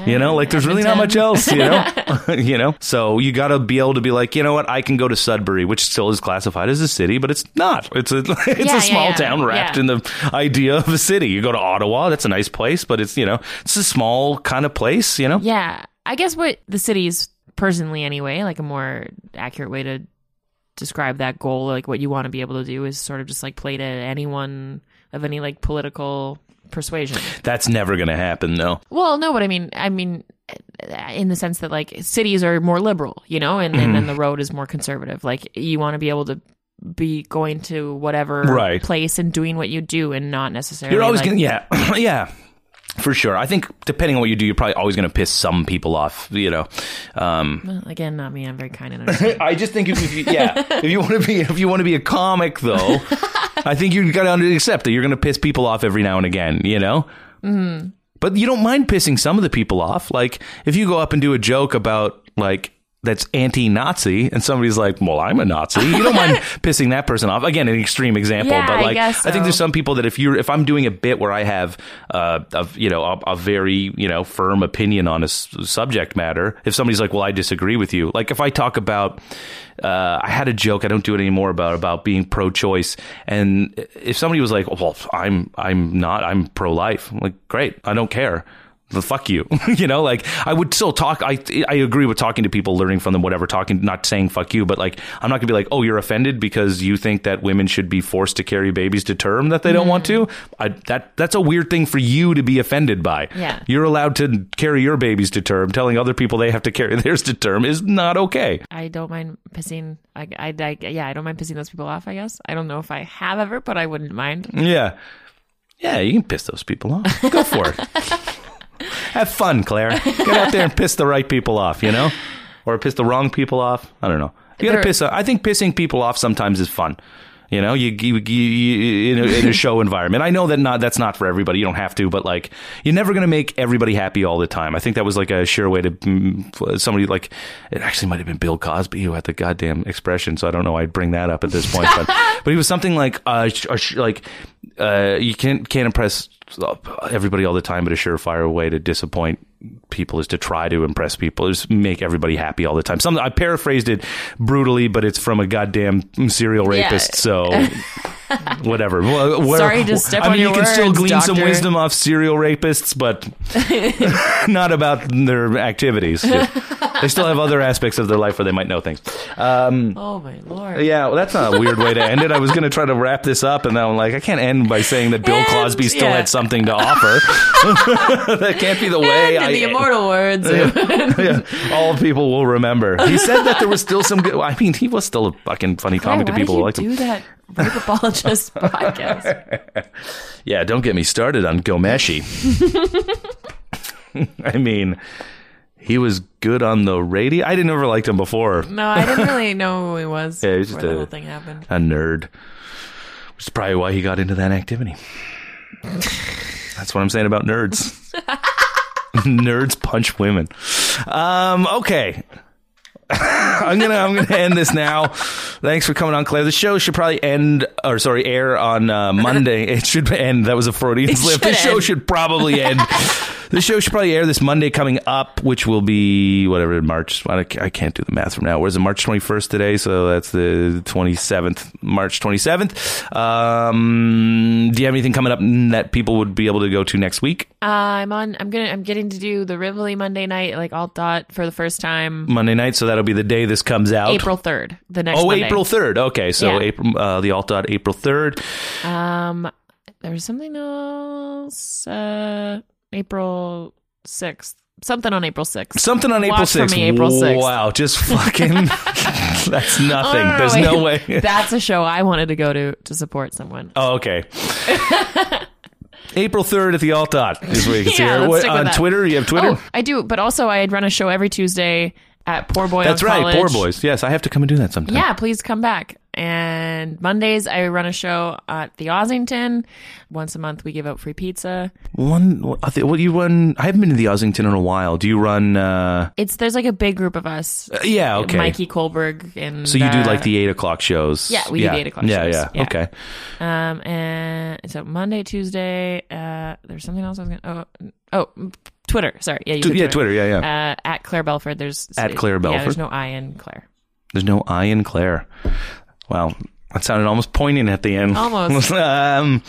you know, like there's really not much else. You know, you know. So you got to be able to be like, you know what? I can go to Sudbury, which still is classified as a city, but it's not. It's a it's Yeah, a small yeah, town wrapped yeah. in the idea of a city. You go to Ottawa, that's a nice place, but it's you know it's a small kind of place. You know. Yeah. I guess what the cities, personally anyway, like a more accurate way to describe that goal, like what you want to be able to do is sort of just like play to anyone of any like political persuasion. That's never going to happen, though. Well, no, but I mean, I mean, in the sense that like cities are more liberal, you know, and, and Mm-hmm. then the road is more conservative. Like you want to be able to be going to whatever Right. place and doing what you do, and not necessarily. You're always like, going to, yeah, yeah, for sure. I think depending on what you do, you're probably always going to piss some people off, you know. Um, Well, again, not me. I'm very kind and. I just think if, if you, yeah, if you want to be, if you want to be a comic, though, I think you got to accept that you're going to piss people off every now and again, you know. Mm-hmm. But you don't mind pissing some of the people off. Like if you go up and do a joke about like that's anti-Nazi, and somebody's like, "Well, I'm a Nazi," you don't mind pissing that person off. Again, an extreme example, Yeah, but I like guess I think there's some people that if you're if I'm doing a bit where I have uh, a you know a, a very you know firm opinion on a s- subject matter, if somebody's like, "Well, I disagree with you," like if I talk about uh, I had a joke I don't do it anymore about about being pro-choice, and if somebody was like, "Well, I'm I'm not I'm pro-life," I'm like, "Great, I don't care." The fuck you, you know. Like I would still talk. I I agree with talking to people, learning from them, whatever. Talking, not saying fuck you, but like I'm not gonna be like, oh, you're offended because you think that women should be forced to carry babies to term that they don't want to. Mm-hmm. I, that that's a weird thing for you to be offended by. Yeah. you're allowed to carry your babies to term. Telling other people they have to carry theirs to term is not okay. I don't mind pissing. I, I, I, yeah, I don't mind pissing those people off. I guess I don't know if I have ever, but I wouldn't mind. Yeah. Yeah, you can piss those people off. Go for it. Have fun, Clare. Get out there and piss the right people off, you know? Or piss the wrong people off. I don't know. You gotta piss. I think pissing people off sometimes is fun. You know, you, you, you, you in, a, in a show environment. I know that not that's not for everybody. You don't have to, but like you're never gonna make everybody happy all the time. I think that was like a sure way to mm, somebody like it actually might have been Bill Cosby who had the goddamn expression. So I don't know. why I'd bring that up at this point, but but he was something like uh sh- a sh- like uh you can't can't impress everybody all the time, but a surefire way to disappoint people is to try to impress people, is make everybody happy all the time. Some I paraphrased it brutally, but it's from a goddamn serial Yeah. rapist, so whatever. Well, where- Sorry to step I mean, you can still words, glean some wisdom off serial rapists, but not about their activities. they still have other aspects of their life where they might know things. Um, Oh my lord! yeah, well, that's not a weird way to end it. I was going to try to wrap this up, and then I'm like, I can't end by saying that Bill And, Cosby still yeah. had something to offer. that can't be the way. And I, in the immortal words, yeah, all people will remember. He said that there was still some good. I mean, he was still a fucking funny comic to people did who liked you him. do that rape apologist podcast? Yeah, don't get me started on Ghomeshi. I mean, he was good on the radio. I didn't ever liked him before. No, I didn't really know who he was Yeah, he's before just the a- whole thing happened. a nerd. Which is probably why he got into that activity. That's what I'm saying about nerds. nerds punch women. Um, okay. I'm gonna I'm gonna end this now. Thanks for coming on, Clare. The show should probably end or sorry, air on uh, Monday. It should end. That was a Freudian slip. The show should probably end This show should probably air this Monday coming up, which will be whatever March. I can't do the math from now. Where's it? March 21st today, so that's the 27th, March 27th. Um, do you have anything coming up that people would be able to go to next week? Uh, I'm on. I'm gonna. I'm getting to do the Rivoli Monday night, like alt dot for the first time. Monday night, so that'll be the day this comes out. April third, the next. Oh, Monday. April 3rd. Okay, so Yeah. April uh, the alt dot April 3rd. Um, there's something else. Uh, April sixth. Something on April sixth. Something on April Watch for 6th. me, April 6th. Wow, just fucking. that's nothing. Oh, no, There's wait. no way. That's a show I wanted to go to to support someone. Oh, okay. April 3rd at the Alt Dot is where you can see Yeah, her. let's What- stick with on. Twitter, you have Twitter? Oh, I do, but also I'd run a show every Tuesday at Poor Boy. That's right, College. Poor Boys. Yes, I have to come and do that sometime. Yeah, please come back. And Mondays I run a show at the Ossington. Once a month we give out free pizza. One, what what you run? I haven't been to the Ossington in a while. Do you run? uh It's there's like a big group of us. Yeah, okay. Mikey Kolberg and So you do uh, like the eight o'clock shows? Yeah, we do the 8 o'clock yeah, shows. Yeah, Yeah. Okay. um and so Monday, Tuesday, uh there's something else I was gonna oh oh Twitter. Sorry. Yeah, you Tw- said yeah, Twitter. Yeah, yeah. Uh, at Clare Belford, there's At Clare Yeah, Belford. there's no I in Clare. There's no I in Clare. Wow, that sounded almost poignant at the end. Almost. um,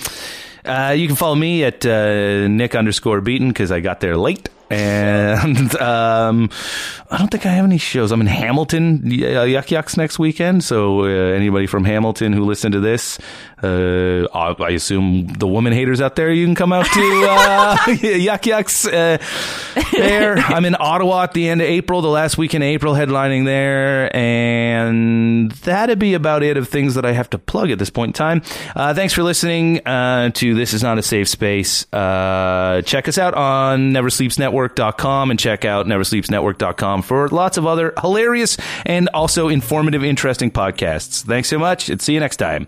uh, you can follow me at uh, Nick underscore Beaton because I got there late. And um, I don't think I have any shows. I'm in Hamilton, uh, Yuk Yuks next weekend. So uh, anybody from Hamilton who listened to this, uh, I I assume the woman haters out there, you can come out to uh, Yuk Yuks uh, there. I'm in Ottawa at the end of April, the last week in April, headlining there. And that'd be about it of things that I have to plug at this point in time. Uh, thanks for listening uh, to This Is Not a Safe Space. Uh, check us out on neversleepsnetwork.com and check out neversleepsnetwork.com for lots of other hilarious and also informative, interesting podcasts. Thanks so much and see you next time.